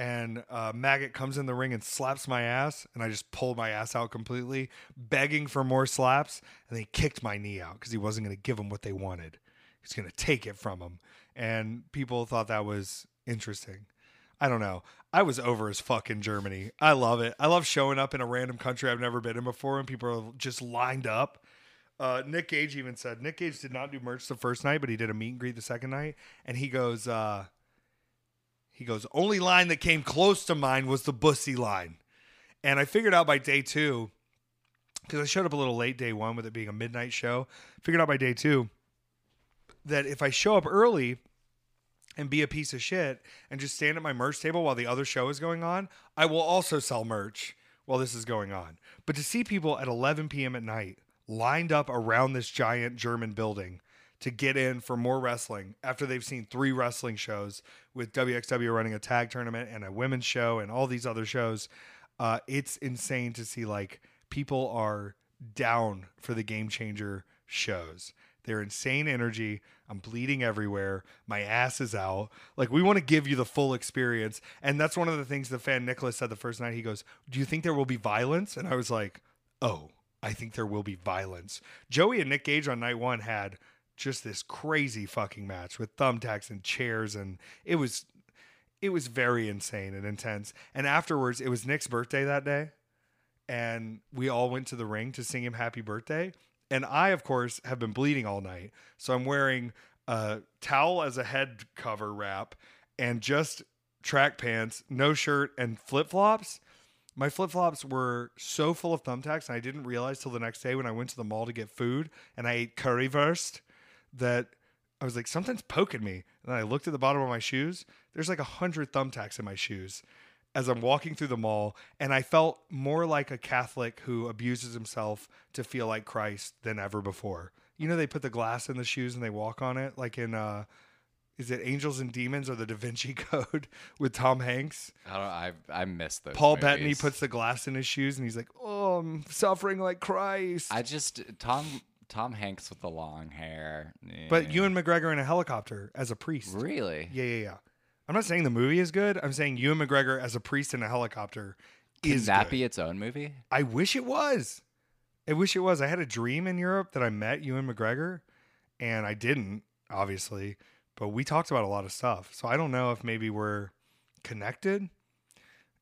and uh, Maggot comes in the ring and slaps my ass, and I just pulled my ass out completely, begging for more slaps, and they kicked my knee out because he wasn't going to give them what they wanted. He's going to take it from them, and people thought that was interesting. I don't know. I was over as fuck in Germany. I love it. I love showing up in a random country I've never been in before, and people are just lined up. Uh, Nick Gage even said Nick Gage did not do merch the first night, but he did a meet and greet the second night, and he goes. Uh, he goes, only line that came close to mine was the bussy line. And I figured out by day two, because I showed up a little late day one with it being a midnight show, figured out by day two that if I show up early and be a piece of shit and just stand at my merch table while the other show is going on, I will also sell merch while this is going on. But to see people at 11 p.m. at night lined up around this giant German building to get in for more wrestling after they've seen three wrestling shows with WXW running a tag tournament and a women's show and all these other shows. Uh, it's insane to see like people are down for the game changer shows. They're insane energy. I'm bleeding everywhere. My ass is out. Like we want to give you the full experience. And that's one of the things the fan Nicholas said the first night. He goes, Do you think there will be violence? And I was like, Oh, I think there will be violence. Joey and Nick Gage on night one had just this crazy fucking match with thumbtacks and chairs and it was it was very insane and intense. And afterwards, it was Nick's birthday that day, and we all went to the ring to sing him happy birthday. And I, of course, have been bleeding all night, so I'm wearing a towel as a head cover wrap and just track pants, no shirt, and flip flops. My flip flops were so full of thumbtacks, and I didn't realize till the next day when I went to the mall to get food and I ate curry currywurst that I was like, something's poking me. And I looked at the bottom of my shoes. There's like a hundred thumbtacks in my shoes as I'm walking through the mall. And I felt more like a Catholic who abuses himself to feel like Christ than ever before. You know, they put the glass in the shoes and they walk on it, like in, uh, is it Angels and Demons or the Da Vinci Code with Tom Hanks? I don't. I I missed those. Paul Bettany puts the glass in his shoes and he's like, "Oh, I'm suffering like Christ." I just Tom Tom Hanks with the long hair. but. Ewan McGregor in a helicopter as a priest. really? Yeah, yeah, yeah. I'm not saying the movie is good. I'm saying Ewan McGregor as a priest in a helicopter Can is that good. be its own movie? I wish it was. I wish it was. I had a dream in Europe that I met Ewan McGregor, and I didn't, obviously. But we talked about a lot of stuff. So I don't know if maybe we're connected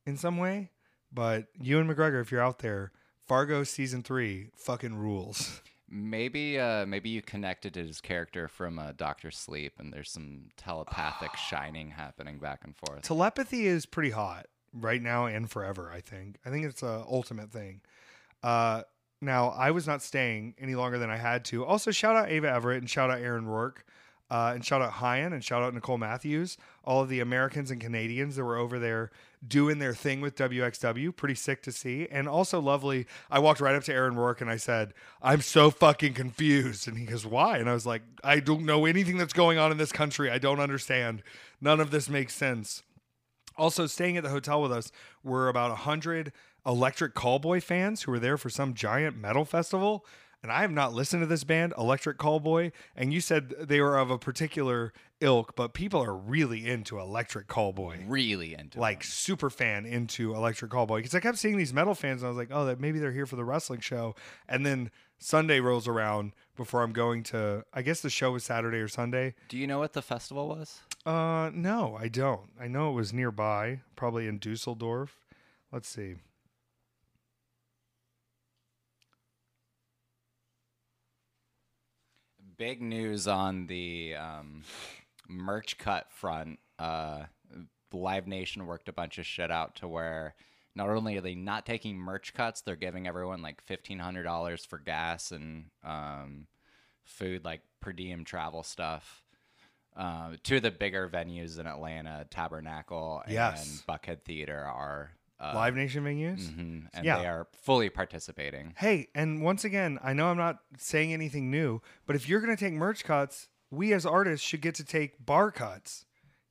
in some way. But Ewan McGregor, if you're out there, Fargo season three fucking rules. Maybe uh maybe you connected to his character from uh, Doctor Sleep, and there's some telepathic shining happening back and forth. Telepathy is pretty hot right now and forever. I think. I think it's a ultimate thing. Uh, now I was not staying any longer than I had to. Also, shout out Ava Everett and shout out Aaron Rourke. Uh, and shout out Hyan and shout out Nicole Matthews, all of the Americans and Canadians that were over there doing their thing with WXW. Pretty sick to see. And also lovely. I walked right up to Aaron Rourke and I said, I'm so fucking confused. And he goes, Why? And I was like, I don't know anything that's going on in this country. I don't understand. None of this makes sense. Also, staying at the hotel with us were about 100 Electric Callboy fans who were there for some giant metal festival. And I have not listened to this band, Electric Callboy. And you said they were of a particular ilk, but people are really into Electric Callboy. really into Like him. super fan into Electric Callboy because I kept seeing these metal fans and I was like, oh, that maybe they're here for the wrestling show. And then Sunday rolls around before I'm going to. I guess the show was Saturday or Sunday. Do you know what the festival was? Uh, no, I don't. I know it was nearby, probably in Dusseldorf. Let's see. Big news on the um, merch cut front. Uh, Live Nation worked a bunch of shit out to where not only are they not taking merch cuts, they're giving everyone like fifteen hundred dollars for gas and um, food, like per diem travel stuff. Uh, two of the bigger venues in Atlanta, Tabernacle and Yes. Buckhead Theater, are uh, Live Nation venues. mhm, and Yeah. they are fully participating. Hey, and once again, I know I'm not saying anything new, but if you're going to take merch cuts, we as artists should get to take bar cuts.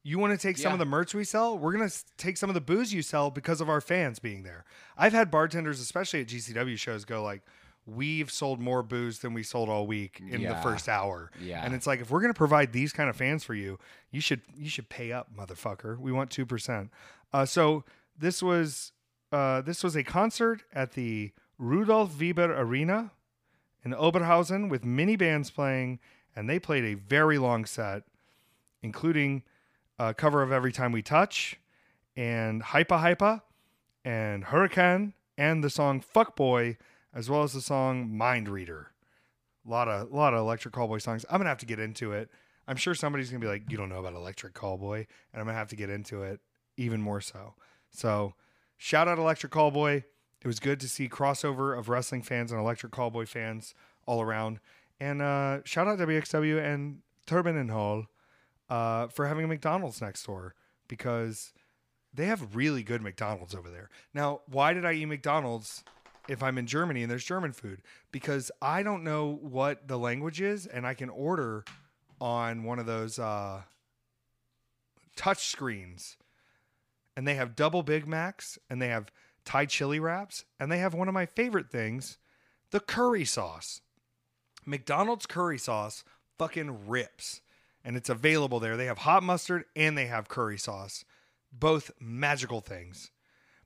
You want to take some Yeah. of the merch we sell? We're going to take some of the booze you sell because of our fans being there. I've had bartenders, especially at GCW shows, go like, "We've sold more booze than we sold all week in the first hour." Yeah. And it's like, if we're going to provide these kind of fans for you, you should you should pay up, motherfucker. We want two percent. Uh, so this was uh, this was a concert at the Rudolf Weber Arena in Oberhausen with mini bands playing, and they played a very long set, including a cover of Every Time We Touch and Hypa Hypa and Hurricane and the song Fuckboy, as well as the song Mind Reader. A lot of lot of Electric Callboy songs. I'm gonna have to get into it. I'm sure somebody's gonna be like, "You don't know about Electric Callboy," and I'm gonna have to get into it even more so. So, shout out Electric Callboy. It was good to see crossover of wrestling fans and Electric Callboy fans all around. And uh, shout out WXW and Turbinenhalle uh, for having a McDonald's next door because they have really good McDonald's over there. Now, why did I eat McDonald's if I'm in Germany and there's German food? Because I don't know what the language is, and I can order on one of those uh, touch screens. And they have double Big Macs, and they have Thai chili wraps, and they have one of my favorite things, the curry sauce. McDonald's curry sauce fucking rips. And it's available there. They have hot mustard and they have curry sauce. Both magical things.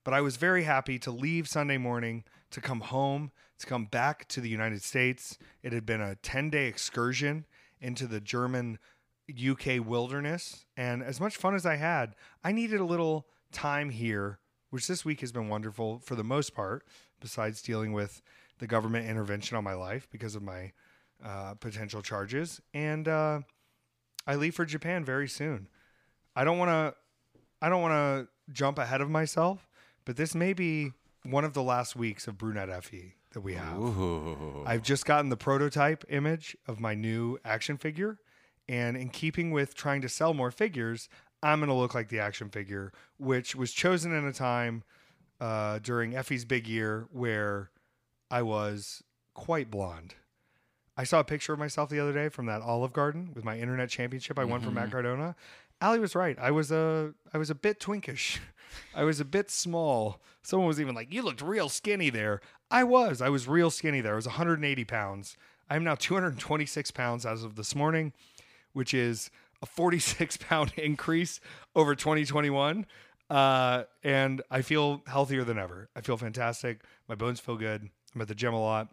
But I was very happy to leave Sunday morning to come home, to come back to the United States. It had been a 10 day excursion into the German UK wilderness. And as much fun as I had, I needed a little time here, which this week has been wonderful for the most part, besides dealing with the government intervention on my life because of my uh, potential charges. And uh, I leave for Japan very soon. I don't want to. I don't want to jump ahead of myself, but this may be one of the last weeks of Brunette Effy that we have. Ooh. I've just gotten the prototype image of my new action figure. And in keeping with trying to sell more figures, I'm going to look like the action figure, which was chosen in a time uh, during Effy's big year where I was quite blonde. I saw a picture of myself the other day from that Olive Garden with my internet championship I won from Matt Cardona. Allie was right. I was a I was a bit twinkish. I was a bit small. Someone was even like, "You looked real skinny there." I was. I was real skinny there. I was 180 pounds. I am now 226 pounds as of this morning, which is a 46 pound increase over 2021. Uh, and I feel healthier than ever. I feel fantastic. My bones feel good. I'm at the gym a lot.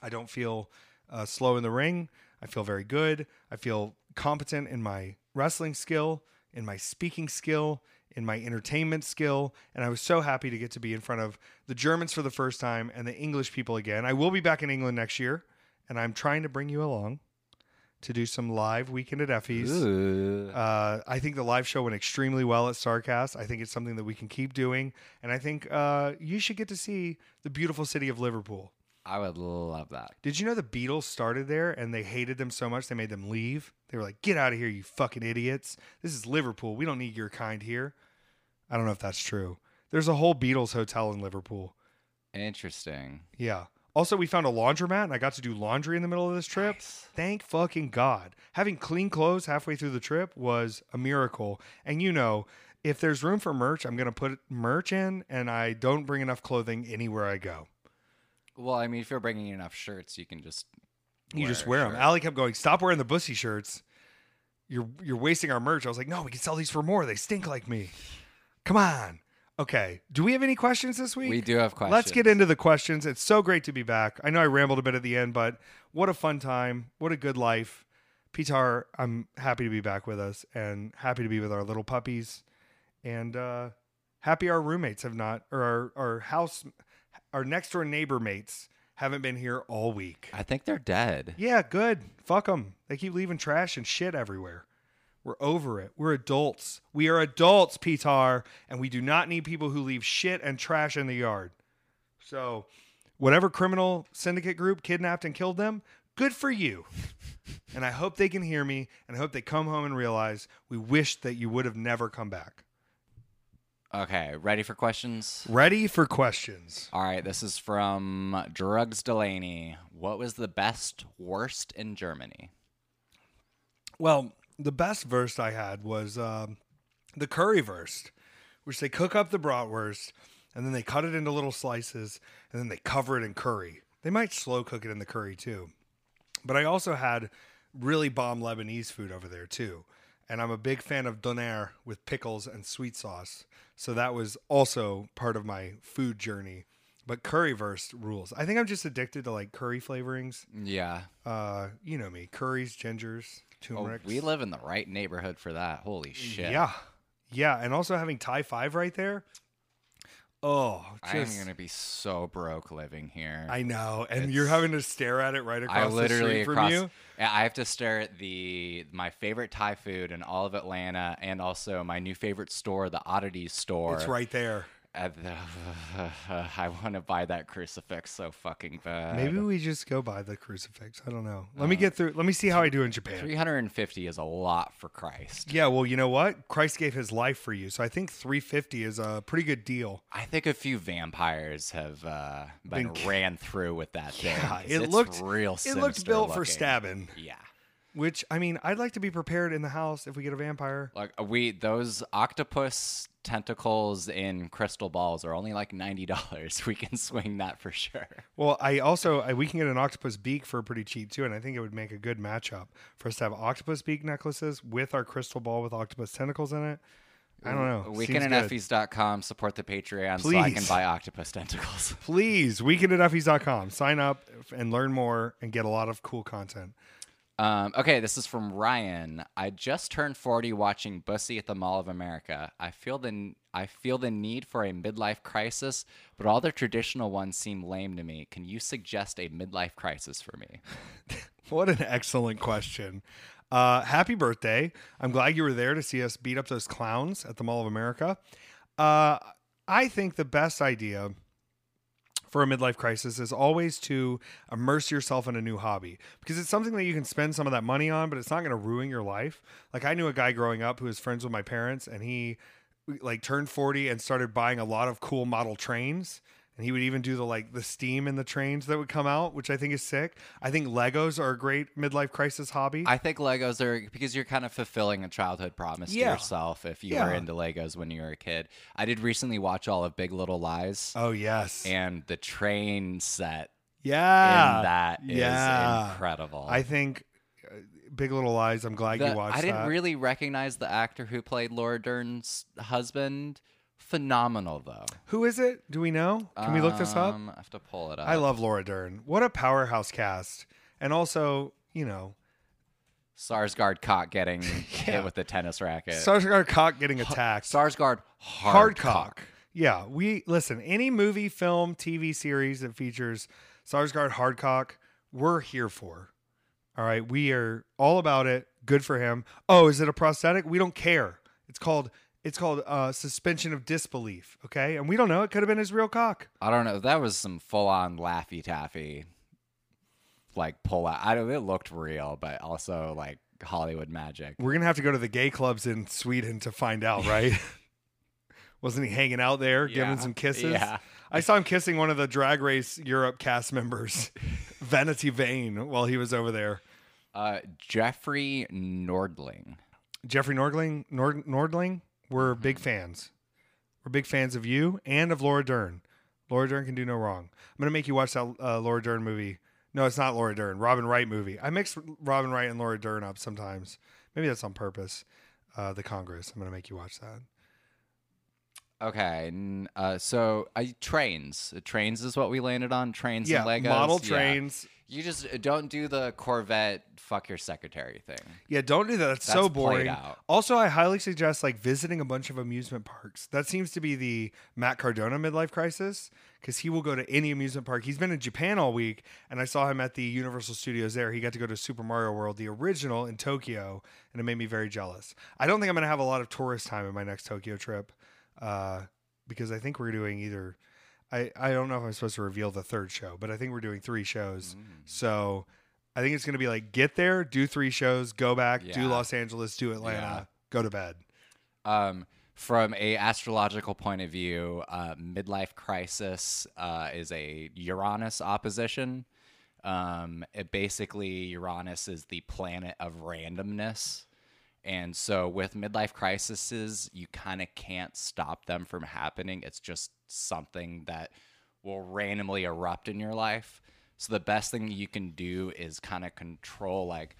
I don't feel uh, slow in the ring. I feel very good. I feel competent in my wrestling skill, in my speaking skill, in my entertainment skill. And I was so happy to get to be in front of the Germans for the first time and the English people again. I will be back in England next year, and I'm trying to bring you along to do some live weekend at Effy's. Uh, I think the live show went extremely well at Starcast. I think it's something that we can keep doing, and I think uh, you should get to see the beautiful city of Liverpool. I would love that. Did you know the Beatles started there and they hated them so much they made them leave? They were like, "Get out of here, you fucking idiots! This is Liverpool. We don't need your kind here." I don't know if that's true. There's a whole Beatles hotel in Liverpool. Interesting. Yeah. Also, we found a laundromat and I got to do laundry in the middle of this trip. Nice. Thank fucking God. Having clean clothes halfway through the trip was a miracle. And you know, if there's room for merch, I'm going to put merch in and I don't bring enough clothing anywhere I go. Well, I mean, if you're bringing enough shirts, you can just You just wear them. Allie kept going, "Stop wearing the bussy shirts. You're you're wasting our merch." I was like, "No, we can sell these for more. They stink like me." Come on. Okay. Do we have any questions this week? We do have questions. Let's get into the questions. It's so great to be back. I know I rambled a bit at the end, but what a fun time. What a good life. Peter, I'm happy to be back with us and happy to be with our little puppies. And uh, happy our roommates have not, or our, our house, our next door neighbor mates haven't been here all week. I think they're dead. Yeah, good. Fuck them. They keep leaving trash and shit everywhere. We're over it. We're adults. We are adults, Peter, and we do not need people who leave shit and trash in the yard. So, whatever criminal syndicate group kidnapped and killed them, good for you. and I hope they can hear me, and I hope they come home and realize we wish that you would have never come back. Okay, ready for questions? Ready for questions. All right, this is from Drugs Delaney. What was the best, wurst in Germany? Well, the best verse I had was um, the currywurst, which they cook up the bratwurst and then they cut it into little slices and then they cover it in curry. They might slow cook it in the curry too. But I also had really bomb Lebanese food over there too. And I'm a big fan of doner with pickles and sweet sauce. So that was also part of my food journey. But currywurst rules. I think I'm just addicted to like curry flavorings. Yeah. Uh, you know me, curries, gingers, Oh, we live in the right neighborhood for that. Holy shit. Yeah. Yeah. And also having Thai 5 right there. Oh, I am going to be so broke living here. I know. And you're having to stare at it right across I the literally street from across. you. Yeah, I have to stare at the my favorite Thai food in all of Atlanta, and also my new favorite store, the Oddities store. It's right there. At the, I want to buy that crucifix so fucking bad. Maybe we just go buy the crucifix. I don't know. Uh, Let me get through. Let me see how I do in Japan. 350 is a lot for Christ. Yeah, well, you know what? Christ gave his life for you. So I think 350 is a pretty good deal. I think a few vampires have uh, been, Been- ran through with that thing. Yeah, it looked real. It looked built for stabbing, Yeah. which I mean, I'd like to be prepared in the house if we get a vampire. Like uh, we those octopus tentacles in crystal balls are only like ninety dollars. We can swing that for sure. Well, I also I, we can get an octopus beak for pretty cheap too, and I think it would make a good matchup for us to have octopus beak necklaces with our crystal ball with octopus tentacles in it. I don't know. Weekendandeffies.com support the Patreon so I can buy octopus tentacles. Please, weekend at Effy's.com. Sign up and learn more and get a lot of cool content. Um, okay, this is from Ryan. I just turned 40 watching Bussy at the Mall of America. I feel the I feel the need for a midlife crisis, but all the traditional ones seem lame to me. Can you suggest a midlife crisis for me? What an excellent question. Uh, happy birthday. I'm glad you were there to see us beat up those clowns at the Mall of America. Uh, I think the best idea for a midlife crisis is always to immerse yourself in a new hobby because it's something that you can spend some of that money on, but it's not going to ruin your life. Like I knew a guy growing up who was friends with my parents and he like turned 40 and started buying a lot of cool model trains and he would even do the like the steam in the trains that would come out, which I think is sick. I think Legos are a great midlife crisis hobby. I think Legos are because you're kind of fulfilling a childhood promise Yeah. to yourself if you Yeah. were into Legos when you were a kid. I did recently watch all of Big Little Lies, oh yes, and the train set yeah, that is yeah. incredible. I think uh, Big Little Lies. I'm glad The- you watched I didn't that. really recognize the actor who played Laura Dern's husband. Phenomenal though. Who is it? Do we know? Can we look this up? Um, I have to pull it up. I love Laura Dern. What a powerhouse cast, and also you know Sarsgaard Cock getting hit with the tennis racket. Sarsgaard Cock getting attacked. Sarsgaard hard, hard cock. Yeah, we listen. Any movie, film, TV series that features Sarsgaard hardcock, we're here for. All right, we are all about it. Good for him. Oh, is it a prosthetic? We don't care. It's called it's called uh, suspension of disbelief. Okay, and we don't know. It could have been his real cock. I don't know. That was some full on laffy taffy, like pull out. I don't. It looked real, but also like Hollywood magic. We're gonna have to go to the gay clubs in Sweden to find out, right? Wasn't he hanging out there Yeah. giving some kisses? Yeah. I saw him kissing one of the Drag Race Europe cast members, Vanity Vain, while he was over there. Uh, Jeffrey Nordling. Jeffrey Nordling, Nord, Nordling, we're big fans. We're big fans of you and of Laura Dern. Laura Dern can do no wrong. I'm gonna make you watch that uh, Laura Dern movie. No, it's not Laura Dern. Robin Wright movie. I mix Robin Wright and Laura Dern up sometimes. Maybe that's on purpose. Uh, the Congress. I'm gonna make you watch that. Okay. n- Uh, so uh, trains. Trains is what we landed on. Trains yeah, and Legos. model trains. You just uh, don't do the Corvette fuck your secretary thing. Yeah, don't do that. That's, so That's played boring. out. Also, I highly suggest like visiting a bunch of amusement parks. That seems to be the Matt Cardona midlife crisis because he will go to any amusement park. He's been in Japan all week, and I saw him at the Universal Studios there. He got to go to Super Mario World, the original in Tokyo, and it made me very jealous. I don't think I'm going to have a lot of tourist time in my next Tokyo trip uh, because I think we're doing either. I, I don't know if I'm supposed to reveal the third show, but I think we're doing three shows. So I think it's going to be like get there, do three shows, go back, do Los Angeles, do Atlanta, Yeah. go to bed. Um, from a astrological point of view, uh, midlife crisis uh, is a Uranus opposition. Um, it basically Uranus is the planet of randomness, and so with midlife crises, you kind of can't stop them from happening. It's just something that will randomly erupt in your life. So the best thing you can do is kind of control like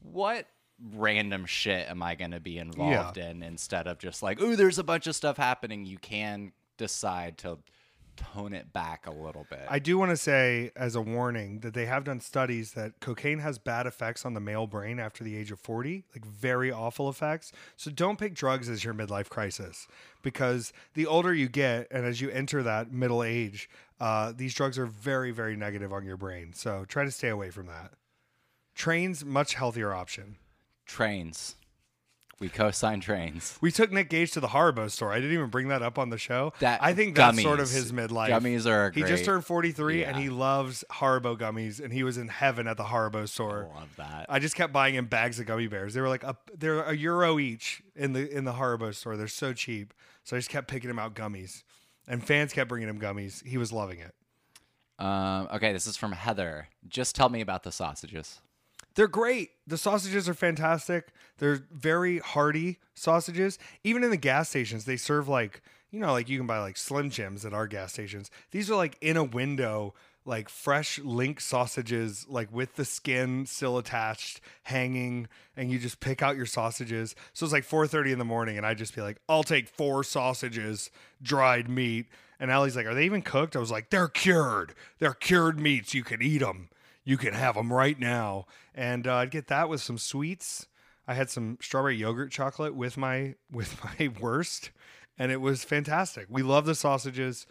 what random shit am I going to be involved in instead of just like, oh, there's a bunch of stuff happening. You can decide to tone it back a little bit. I do want to say, as a warning, that they have done studies that cocaine has bad effects on the male brain after the age of 40, like very awful effects. So don't pick drugs as your midlife crisis because the older you get and as you enter that middle age, uh, these drugs are very, very negative on your brain. So try to stay away from that. Trains, much healthier option. trains. We co-sign trains. We took Nick Gage to the Haribo store. I didn't even bring that up on the show. That I think that's sort of his midlife. Gummies are He great. just turned 43 and he loves Haribo gummies and he was in heaven at the Haribo I store. love that. I just kept buying him bags of gummy bears. They were like a, they're a euro each in the in the Haribo store. They're so cheap. So I just kept picking him out gummies. And fans kept bringing him gummies. He was loving it. Um, okay, this is from Heather. Just tell me about the sausages. They're great. The sausages are fantastic. They're very hearty sausages. Even in the gas stations, they serve like, you know, like you can buy like Slim Jims at our gas stations. These are like in a window, like fresh link sausages, like with the skin still attached, hanging, and you just pick out your sausages. So it's like 4:30 in the morning, and I just be like, I'll take four sausages, dried meat. And Allie's like, Are they even cooked? I was like, They're cured. They're cured meats. You can eat them. You can have them right now. And uh, I'd get that with some sweets. I had some strawberry yogurt chocolate with my with my wurst, and it was fantastic. We love the sausages.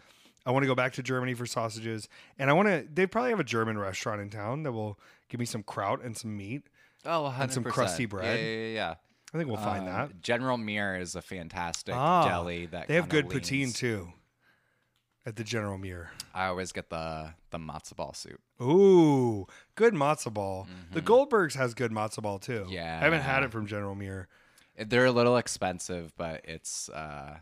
I want to go back to Germany for sausages, and I want to. They probably have a German restaurant in town that will give me some kraut and some meat. Oh, 100%. And some crusty bread. Yeah, yeah, yeah. I think we'll find Um, that. General Muir is a fantastic Ah, deli that They have good poutine too. At the General Muir. I always get the the matzo ball soup. Ooh, good matzo ball. The Goldbergs has good matzo ball too. Yeah, I haven't had Mm-hmm. It from General Muir. They're a little expensive, but it's uh,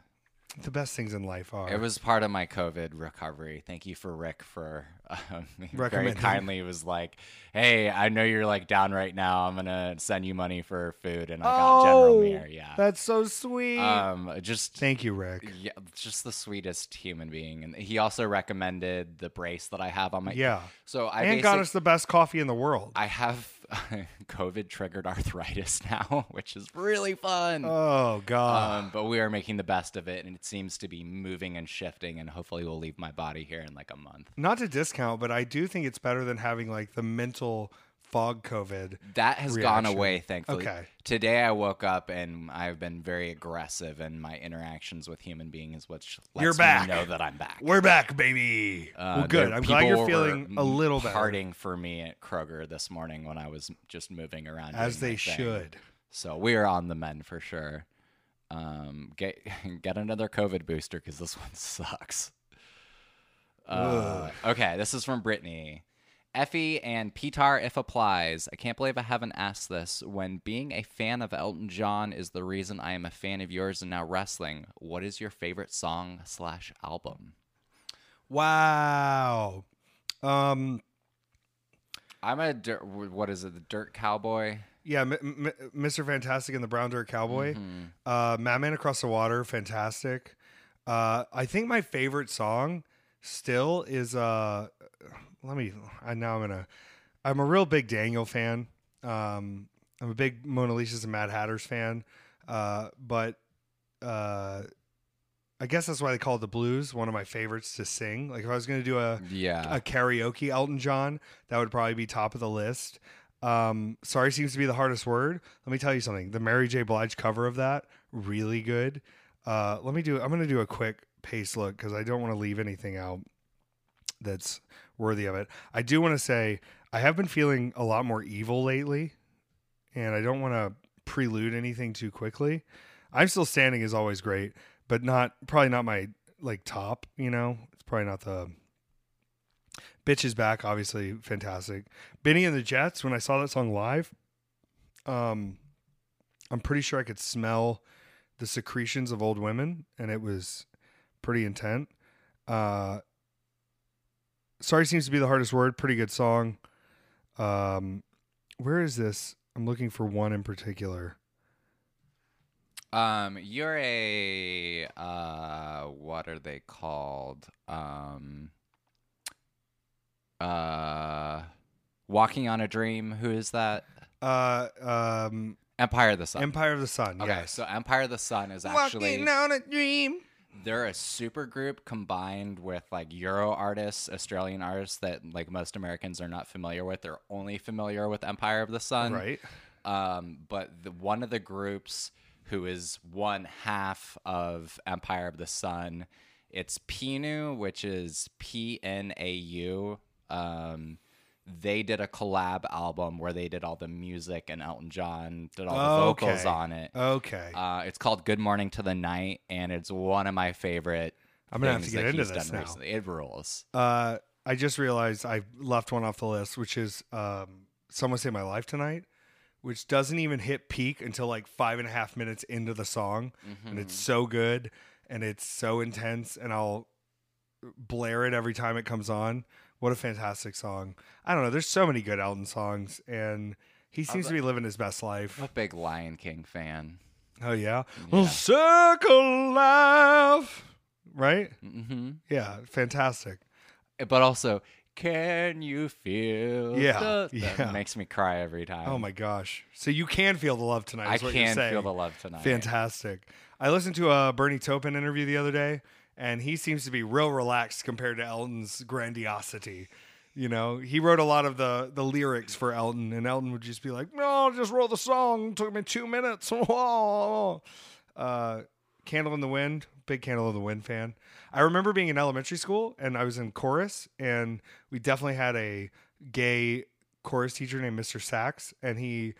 The best things in life are. it was part of my COVID recovery. Thank you for Rick for um, very kindly was like, "Hey, I know you're like down right now. I'm gonna send you money for food," and I got General Muir. Yeah, Oh, That's so sweet. um, just Thank you, Rick. yeah, just the sweetest human being. And he also recommended the brace that I have on my Yeah. So I and got us the best coffee in the world. I have COVID triggered arthritis now, which is really fun. oh God. Um, but we are making the best of it, and it seems to be moving and shifting, and hopefully we'll leave my body here in like a month. Not to discount, but I do think it's better than having like the mental fog COVID. That has gone away, thankfully. Okay. Today I woke up and I've been very aggressive in my interactions with human beings, which lets You're me back. know that I'm back. We're back, baby. Uh, well, good. I'm glad you're feeling a little better, Parting for me at Kroger this morning when I was just moving around. as they thing. should. So we are on the mend for sure. Um, get get another COVID booster because this one sucks. Uh, okay, this is from Brittany. Effy and Peter, if applies. I can't believe I haven't asked this. When being a fan of Elton John is the reason I am a fan of yours and now wrestling, what is your favorite song slash album? Wow. Um. I'm a dirt, what is it? The Dirt Cowboy. Yeah, M- M- Mr. Fantastic and the Brown Dirt Cowboy. Mm-hmm. Uh, Madman Across the Water, fantastic. Uh, I think my favorite song still is. Uh, let me. I now I'm gonna. I'm a real big Daniel fan. Um, I'm a big Mona Lisa's and Mad Hatter's fan. Uh, but uh, I guess that's why they call it the blues. One of my favorites to sing. Like if I was gonna do a Yeah. a karaoke Elton John, that would probably be top of the list. Um, sorry seems to be the hardest word. Let me tell you something. The Mary J. Blige cover of that, really good. Uh, let me do. I'm gonna do a quick pace look because I don't want to leave anything out that's worthy of it. I do want to say I have been feeling a lot more evil lately, and I don't want to prelude anything too quickly. I'm still standing is always great, but not probably not my like top. You know, it's probably not the Bitch is back, obviously fantastic. Benny and the Jets, when I saw that song live, um, I'm pretty sure I could smell the secretions of old women, and it was pretty intent. Uh, sorry seems to be the hardest word. Pretty good song. Um, where is this? I'm looking for one in particular. Um, you're a uh, what are they called? Um, uh, Walking on a Dream. Who is that? Uh, um, Empire of the Sun. Empire of the Sun. okay, yes. so Empire of the Sun is actually Walking on a dream. They're a super group combined with like Euro artists, Australian artists that like most Americans are not familiar with. They're only familiar with Empire of the Sun. Right. Um, but the, one of the groups who is one half of Empire of the Sun, it's Pnau, which is P N A U. Um, they did a collab album where they did all the music and Elton John did all the vocals on it. Okay. Uh, it's called Good Morning to the Night, and it's one of my favorite. I'm gonna have to get into this now. recently. It rules. Uh, I just realized I left one off the list, which is um, "Someone Say My Life Tonight," which doesn't even hit peak until like five and a half minutes into the song, and it's so good and it's so intense, and I'll blare it every time it comes on. What a fantastic song! I don't know. There's so many good Elton songs, and he seems to be living his best life. I'm a big Lion King fan. Oh yeah, well, circle life, right? Mm-hmm. Yeah, fantastic. But also, can you feel? Yeah, the- yeah. That makes me cry every time. Oh my gosh! So you can feel the love tonight. I Is what you're can feel the love tonight. Fantastic. I listened to a Bernie Taupin interview the other day, and he seems to be real relaxed compared to Elton's grandiosity. You know, he wrote a lot of the the lyrics for Elton, and Elton would just be like, "No, I just wrote the song. It took me two minutes." uh, Candle in the Wind, big Candle in the Wind fan. I remember being in elementary school, and I was in chorus, and we definitely had a gay chorus teacher named Mr. Sachs, and he.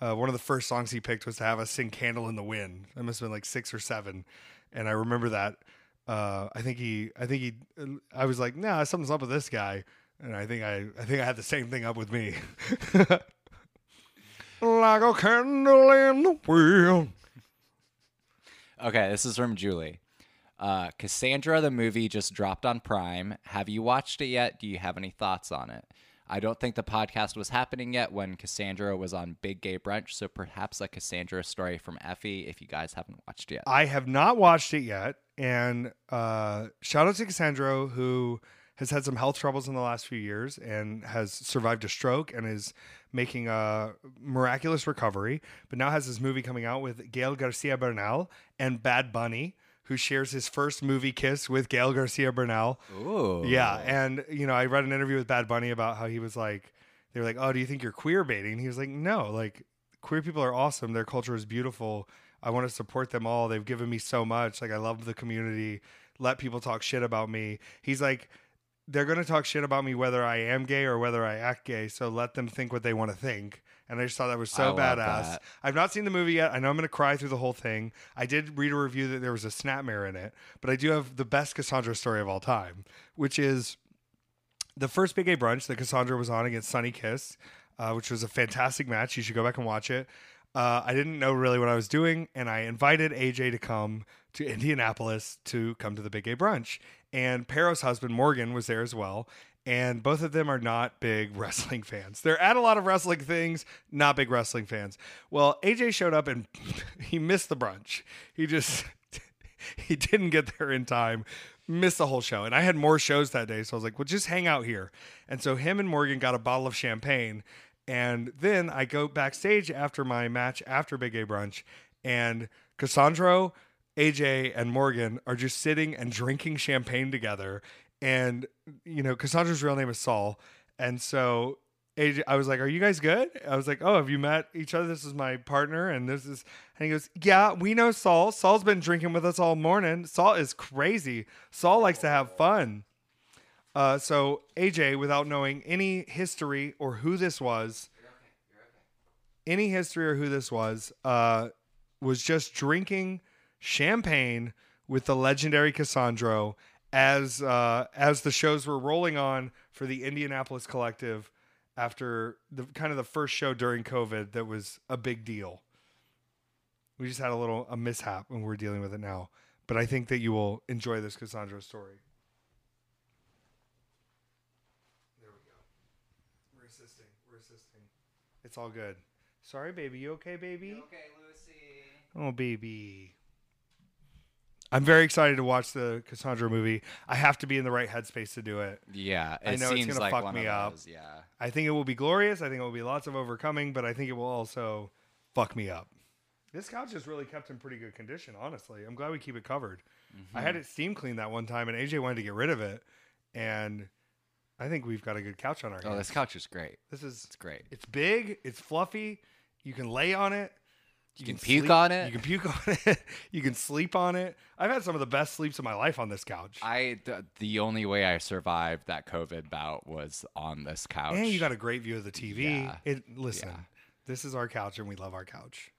Uh, one of the first songs he picked was to have us sing "Candle in the Wind." I must have been like six or seven, and I remember that. Uh, I think he, I think he, I was like, "Nah, something's up with this guy," and I think I, I think I had the same thing up with me. like a candle in the wind. Okay, this is from Julie. Uh, Cassandro, the movie, just dropped on Prime. Have you watched it yet? Do you have any thoughts on it? I don't think the podcast was happening yet when Cassandro was on Big Gay Brunch, so perhaps a Cassandro story from Effy if you guys haven't watched yet. I have not watched it yet, and uh, shout out to Cassandro who has had some health troubles in the last few years and has survived a stroke and is making a miraculous recovery. But now has this movie coming out with Gael Garcia Bernal and Bad Bunny, who shares his first movie kiss with Gael Garcia Bernal. Ooh. Yeah, and you know, I read an interview with Bad Bunny about how he was like, they were like, "Oh, do you think you're queer baiting?" And he was like, "No, like queer people are awesome. Their culture is beautiful. I want to support them all. They've given me so much. Like I love the community. Let people talk shit about me." He's like, "They're gonna talk shit about me whether I am gay or whether I act gay. So let them think what they want to think." And I just thought that was so badass. that. I've not seen the movie yet. I know I'm going to cry through the whole thing. I did read a review that there was a snapmare in it, but I do have the best Cassandro story of all time, which is the first Big Gay Brunch that Cassandro was on against Sunny Kiss, uh, which was a fantastic match. You should go back and watch it. Uh, I didn't know really what I was doing, and I invited AJ to come to Indianapolis to come to the Big Gay Brunch. And Pero's husband Morgan was there as well. And both of them are not big wrestling fans. They're at a lot of wrestling things, not big wrestling fans. Well, AJ showed up and he missed the brunch. He just he didn't get there in time, missed the whole show. And I had more shows that day, so I was like, well, just hang out here. And so him and Morgan got a bottle of champagne. And then I go backstage after my match after Big Gay Brunch, and Cassandro, AJ, and Morgan are just sitting and drinking champagne together. And, you know, Cassandro's real name is Saul. And so AJ, I was like, "Are you guys good?" I was like, "Oh, have you met each other? This is my partner, and this is." And he goes, "Yeah, we know Saul. Saul's been drinking with us all morning. Saul is crazy. Saul likes to have fun." Uh, so AJ, without knowing any history or who this was, any history or who this was, uh, was just drinking champagne with the legendary Cassandro as uh, as the shows were rolling on for the Indianapolis Collective after the kind of the first show during COVID that was a big deal. We just had a little a mishap and we're dealing with it now. But I think that you will enjoy this Cassandro story. There we go. We're assisting. We're assisting. It's all good. Sorry, baby. You okay, baby? Okay, Lucy. Oh, baby. I'm very excited to watch the Cassandro movie. I have to be in the right headspace to do it. Yeah, it I know it's gonna like fuck me of up. those, Yeah. I think it will be glorious. I think it will be lots of overcoming, but I think it will also fuck me up. This couch is really kept in pretty good condition, honestly. I'm glad we keep it covered. I mm-hmm. had it steam cleaned that one time, and AJ wanted to get rid of it, and I think we've got a good couch on our Oh, this couch is great. This is It's great. it's big, it's fluffy. You can lay on it. You can puke on it. You can puke on it. you can sleep on it. I've had some of the best sleeps of my life on this couch. I th- the only way I survived that COVID bout was on this couch. and you got a great view of the TV. Yeah. It listen, Yeah. this is our couch, and we love our couch.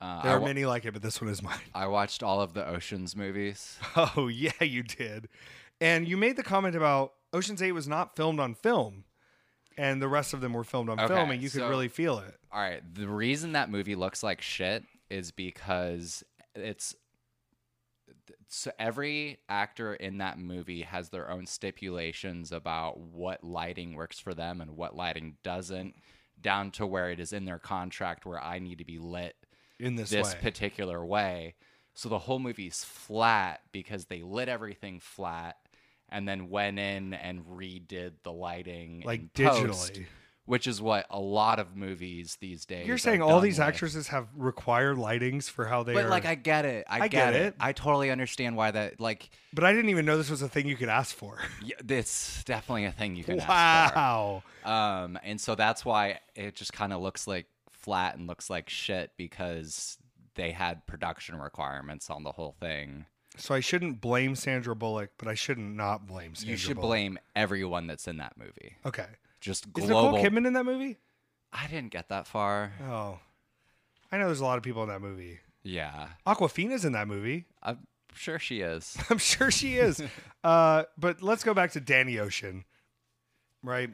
Uh, There I, are wa- many like it, but this one is mine. I watched all of the Ocean's movies. Oh yeah, you did. And you made the comment about Ocean's Eight was not filmed on film, and the rest of them were filmed on Okay, film, and you could so- really feel it. All right, the reason that movie looks like shit is because it's so every actor in that movie has their own stipulations about what lighting works for them and what lighting doesn't, down to where it is in their contract where I need to be lit In this, this way, particular way. So the whole movie's flat because they lit everything flat and then went in and redid the lighting like in post, digitally. which is what a lot of movies these days. You're saying all these with. actresses have required lightings for how they are. But are. like, I get it. I, I get, get it. it. I totally understand why that. Like, but I didn't even know this was a thing you could ask for. yeah, it's definitely a thing you can ask for. wow. Um, and so that's why it just kind of looks like flat and looks like shit because they had production requirements on the whole thing. So I shouldn't blame Sandra Bullock, but I shouldn't not blame Sandra Bullock. you should Bullock. blame everyone that's in that movie. Okay. Just Is. Nicole Kidman in that movie? I didn't get that far. Oh. I know there's a lot of people in that movie. Yeah, Awkwafina's in that movie. I'm sure she is. I'm sure she is. uh, but let's go back to Danny Ocean. Right?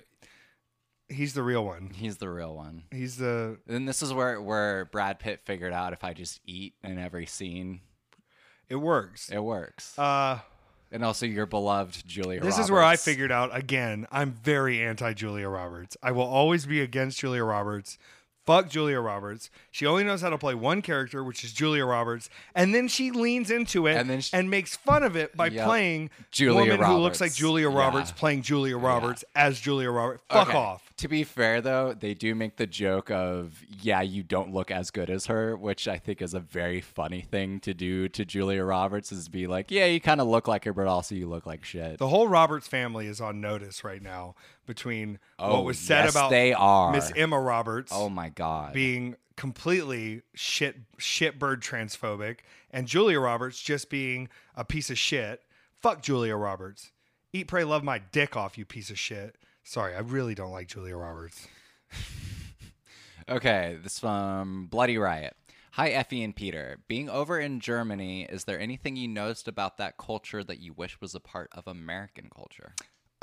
He's the real one. He's the real one. He's the And this is where where Brad Pitt figured out if I just eat in every scene, it works. it works. Uh and also your beloved Julia. this is where I figured out again, I'm very anti Julia Roberts. I will always be against Julia Roberts. Fuck Julia Roberts. She only knows how to play one character, which is Julia Roberts, and then she leans into it And and, then she- makes fun of it by Yep. playing Julia woman who looks like Roberts. Julia Yeah. Roberts playing Julia Roberts as Julia Roberts. Fuck Okay. off. To be fair, though, they do make the joke of, yeah, you don't look as good as her, which I think is a very funny thing to do to Julia Roberts is be like, yeah, you kind of look like her, but also you look like shit. The whole Roberts family is on notice right now between oh, what was said yes, about they are. Miss Emma Roberts oh my god. being completely shit shitbird transphobic and Julia Roberts just being a piece of shit. Fuck Julia Roberts. Eat, pray, love my dick off, you piece of shit. Sorry, I really don't like Julia Roberts. Okay, this from Bloody Riot. Hi, Effy and Peter. Being over in Germany, is there anything you noticed about that culture that you wish was a part of American culture?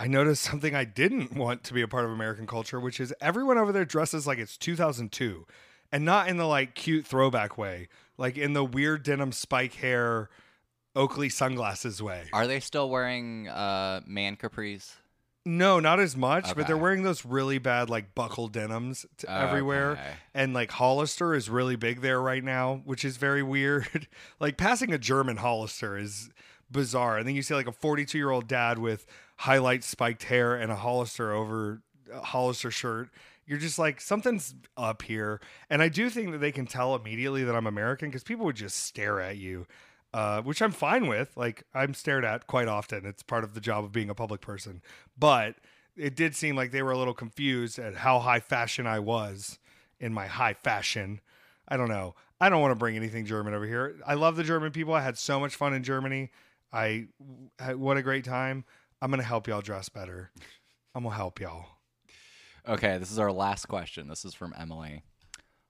I noticed something I didn't want to be a part of American culture, which is everyone over there dresses like it's 2002 and not in the like cute throwback way, like in the weird denim spike hair Oakley sunglasses way. Are they still wearing uh, man capris? No, not as much, but they're wearing those really bad like buckle denims t- everywhere. And like Hollister is really big there right now, which is very weird. like passing a German Hollister is bizarre. And then you see like a 42 year old dad with highlight spiked hair and a Hollister over a Hollister shirt. You're just like something's up here. And I do think that they can tell immediately that I'm American because people would just stare at you. Uh, which I'm fine with. Like I'm stared at quite often. It's part of the job of being a public person. But it did seem like they were a little confused at how high fashion I was in my high fashion. I don't know. I don't want to bring anything German over here. I love the German people. I had so much fun in Germany. I what a great time. I'm gonna help y'all dress better. I'm gonna help y'all. Okay, this is our last question. This is from Emily.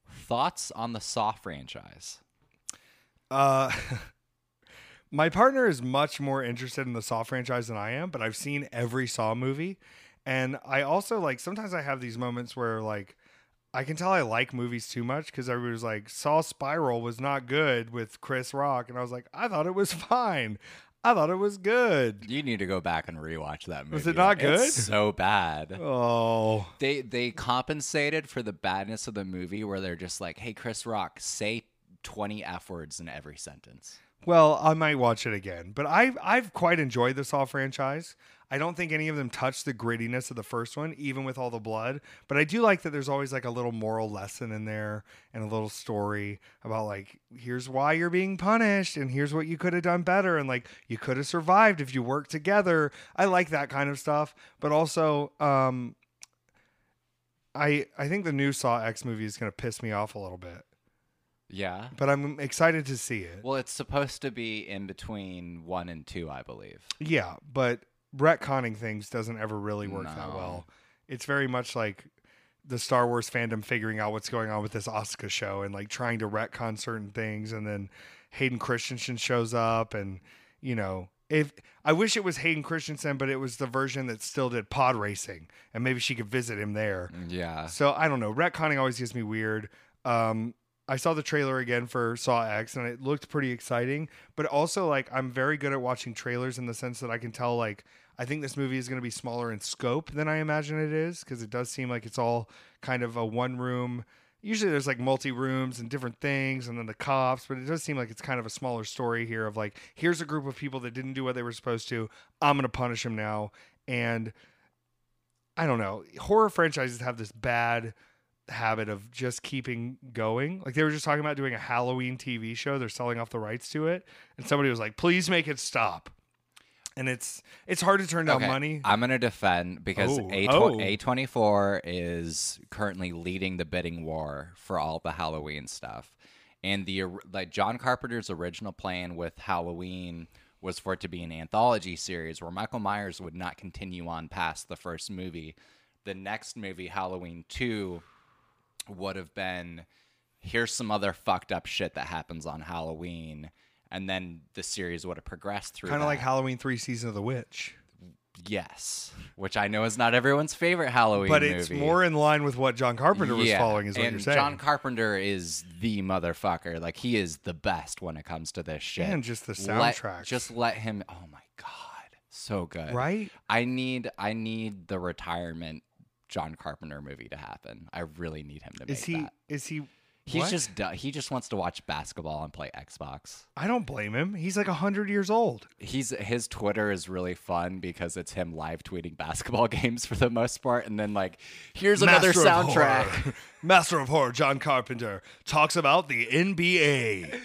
Thoughts on the Saw franchise? Uh, my partner is much more interested in the Saw franchise than I am, but I've seen every Saw movie, and I also like sometimes I have these moments where like I can tell I like movies too much because everybody's like Saw Spiral was not good with Chris Rock, and I was like I thought it was fine. I thought it was good. You need to go back and rewatch that movie. Was it not It's good? so bad. Oh, They they compensated for the badness of the movie where they're just like, "Hey, Chris Rock, say 20 f words in every sentence." Well, I might watch it again, but I've I've quite enjoyed the Saw franchise. I don't think any of them touch the grittiness of the first one, even with all the blood. But I do like that there's always like a little moral lesson in there and a little story about like here's why you're being punished and here's what you could have done better and like you could have survived if you worked together. I like that kind of stuff, but also um I I think the new Saw X movie is going to piss me off a little bit, Yeah. but I'm excited to see it. Well, it's supposed to be in between 1 and 2, I believe. Yeah, but retconning things doesn't ever really work that well. It's very much like the Star Wars fandom figuring out what's going on with this Ahsoka show and like trying to retcon certain things, and then Hayden Christensen shows up, and you know, if I wish it was Hayden Christensen, but it was the version that still did pod racing, and maybe she could visit him there. Yeah. So I don't know. Retconning always gives me weird. Um, I saw the trailer again for Saw X and it looked pretty exciting, but also like I'm very good at watching trailers in the sense that I can tell like I think this movie is going to be smaller in scope than I imagine it is because it does seem like it's all kind of a one room. Usually there's like multi rooms and different things and then the cops, but it does seem like it's kind of a smaller story here of like here's a group of people that didn't do what they were supposed to. I'm going to punish them now and I don't know. Horror franchises have this bad habit of just keeping going. Like they were just talking about doing a Halloween TV show. They're selling off the rights to it, and somebody was like, "Please make it stop." And it's it's hard to turn down Okay, money. I'm gonna defend because Oh, A oh. A twenty four is currently leading the bidding war for all the Halloween stuff, and the like John Carpenter's original plan with Halloween was for it to be an anthology series where Michael Myers would not continue on past the first movie. The next movie, Halloween two, would have been here's some other fucked up shit that happens on Halloween, and then the series would have progressed through. Kind of like. Halloween three, season of the witch, Yes, which I know is not everyone's favorite Halloween but movie. it's more in line with what John Carpenter was Yeah, following. Is what and you're saying. John Carpenter is the motherfucker. Like he is the best when it comes to this shit. And just the Let- soundtrack. just let him. Oh my god, so good. right? I need. I need the retirement John Carpenter movie to happen. I really need him to make Is he? that. Is he? He's what? just. He just wants to watch basketball and play Xbox. I don't blame him. He's like hundred years old. He's his Twitter is really fun because it's him live tweeting basketball games for the most part, and then like, here's another Master of soundtrack. Horror. Master of Horror, John Carpenter talks about the NBA.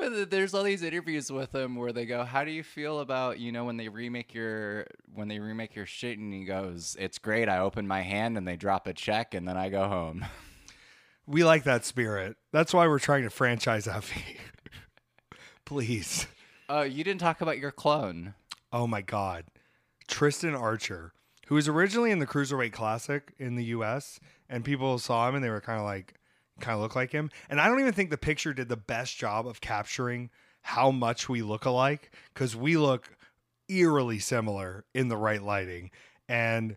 But there's all these interviews with him where they go, "How do you feel about you know when they remake your when they remake your shit?" And he goes, "It's great. I open my hand and they drop a check, and then I go home." We like that spirit. That's why we're trying to franchise Effy. Please. Oh, you didn't talk about your clone. Oh my God. Tristan Archer, who was originally in the Cruiserweight Classic in the US, and people saw him and they were kind of like, kind of look like him. And I don't even think the picture did the best job of capturing how much we look alike because we look eerily similar in the right lighting. And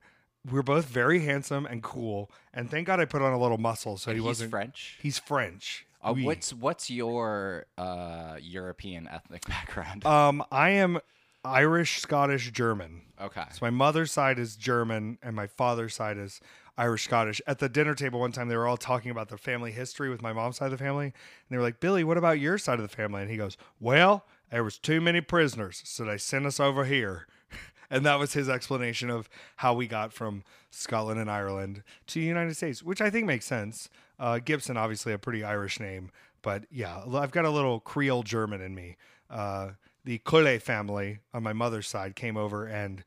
we're both very handsome and cool. And thank God I put on a little muscle so And he he's wasn't. French. He's French. Uh, Oui. what's what's your uh, European ethnic background? Um, I am Irish, Scottish, German. okay. So my mother's side is German and my father's side is Irish Scottish. At the dinner table one time, they were all talking about the family history with my mom's side of the family, and they were like, "Billy, what about your side of the family?" And he goes, "Well, there was too many prisoners, so they sent us over here." And that was his explanation of how we got from Scotland and Ireland to the United States, which I think makes sense. Uh, Gibson, obviously, a pretty Irish name, but yeah, I've got a little Creole German in me. Uh, the Collet family on my mother's side came over and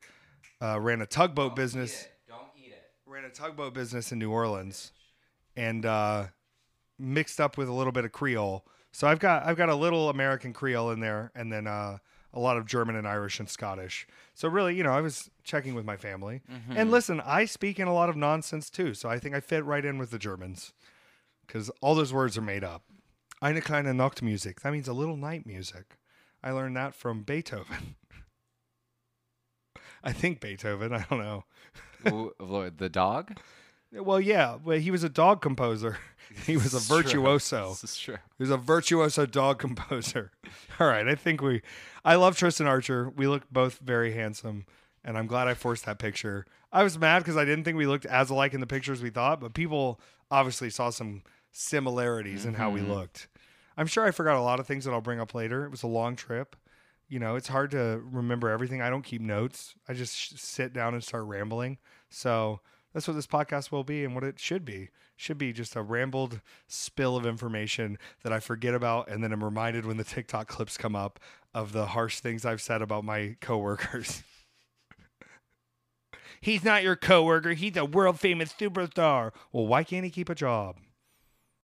uh, ran a tugboat business Don't eat it. Ran a tugboat business in New Orleans and uh, mixed up with a little bit of Creole. So I've got I've got a little American Creole in there, and then uh, a lot of German and Irish and Scottish. So really, you know, I was checking with my family. And listen, I speak in a lot of nonsense too, so I think I fit right in with the Germans because all those words are made up. Eine kleine Nachtmusik. That means a little night music. I learned that from Beethoven. I think Beethoven. I don't know. The dog. Well, yeah, but he was a dog composer. He was a This virtuoso. This is true. He was a virtuoso dog composer. All right, I think we. I love Tristan Archer. We look both very handsome, and I'm glad I forced that picture. I was mad because I didn't think we looked as alike in the pictures we thought, but people obviously saw some similarities in how we Mhm. looked. I'm sure I forgot a lot of things that I'll bring up later. It was a long trip. You know, it's hard to remember everything. I don't keep notes. I just sit down and start rambling. So that's what this podcast will be and what it should be. Should be just a rambled spill of information that I forget about and then I'm reminded when the TikTok clips come up of the harsh things I've said about my coworkers. He's not your coworker. He's a world famous superstar. Well, why can't he keep a job?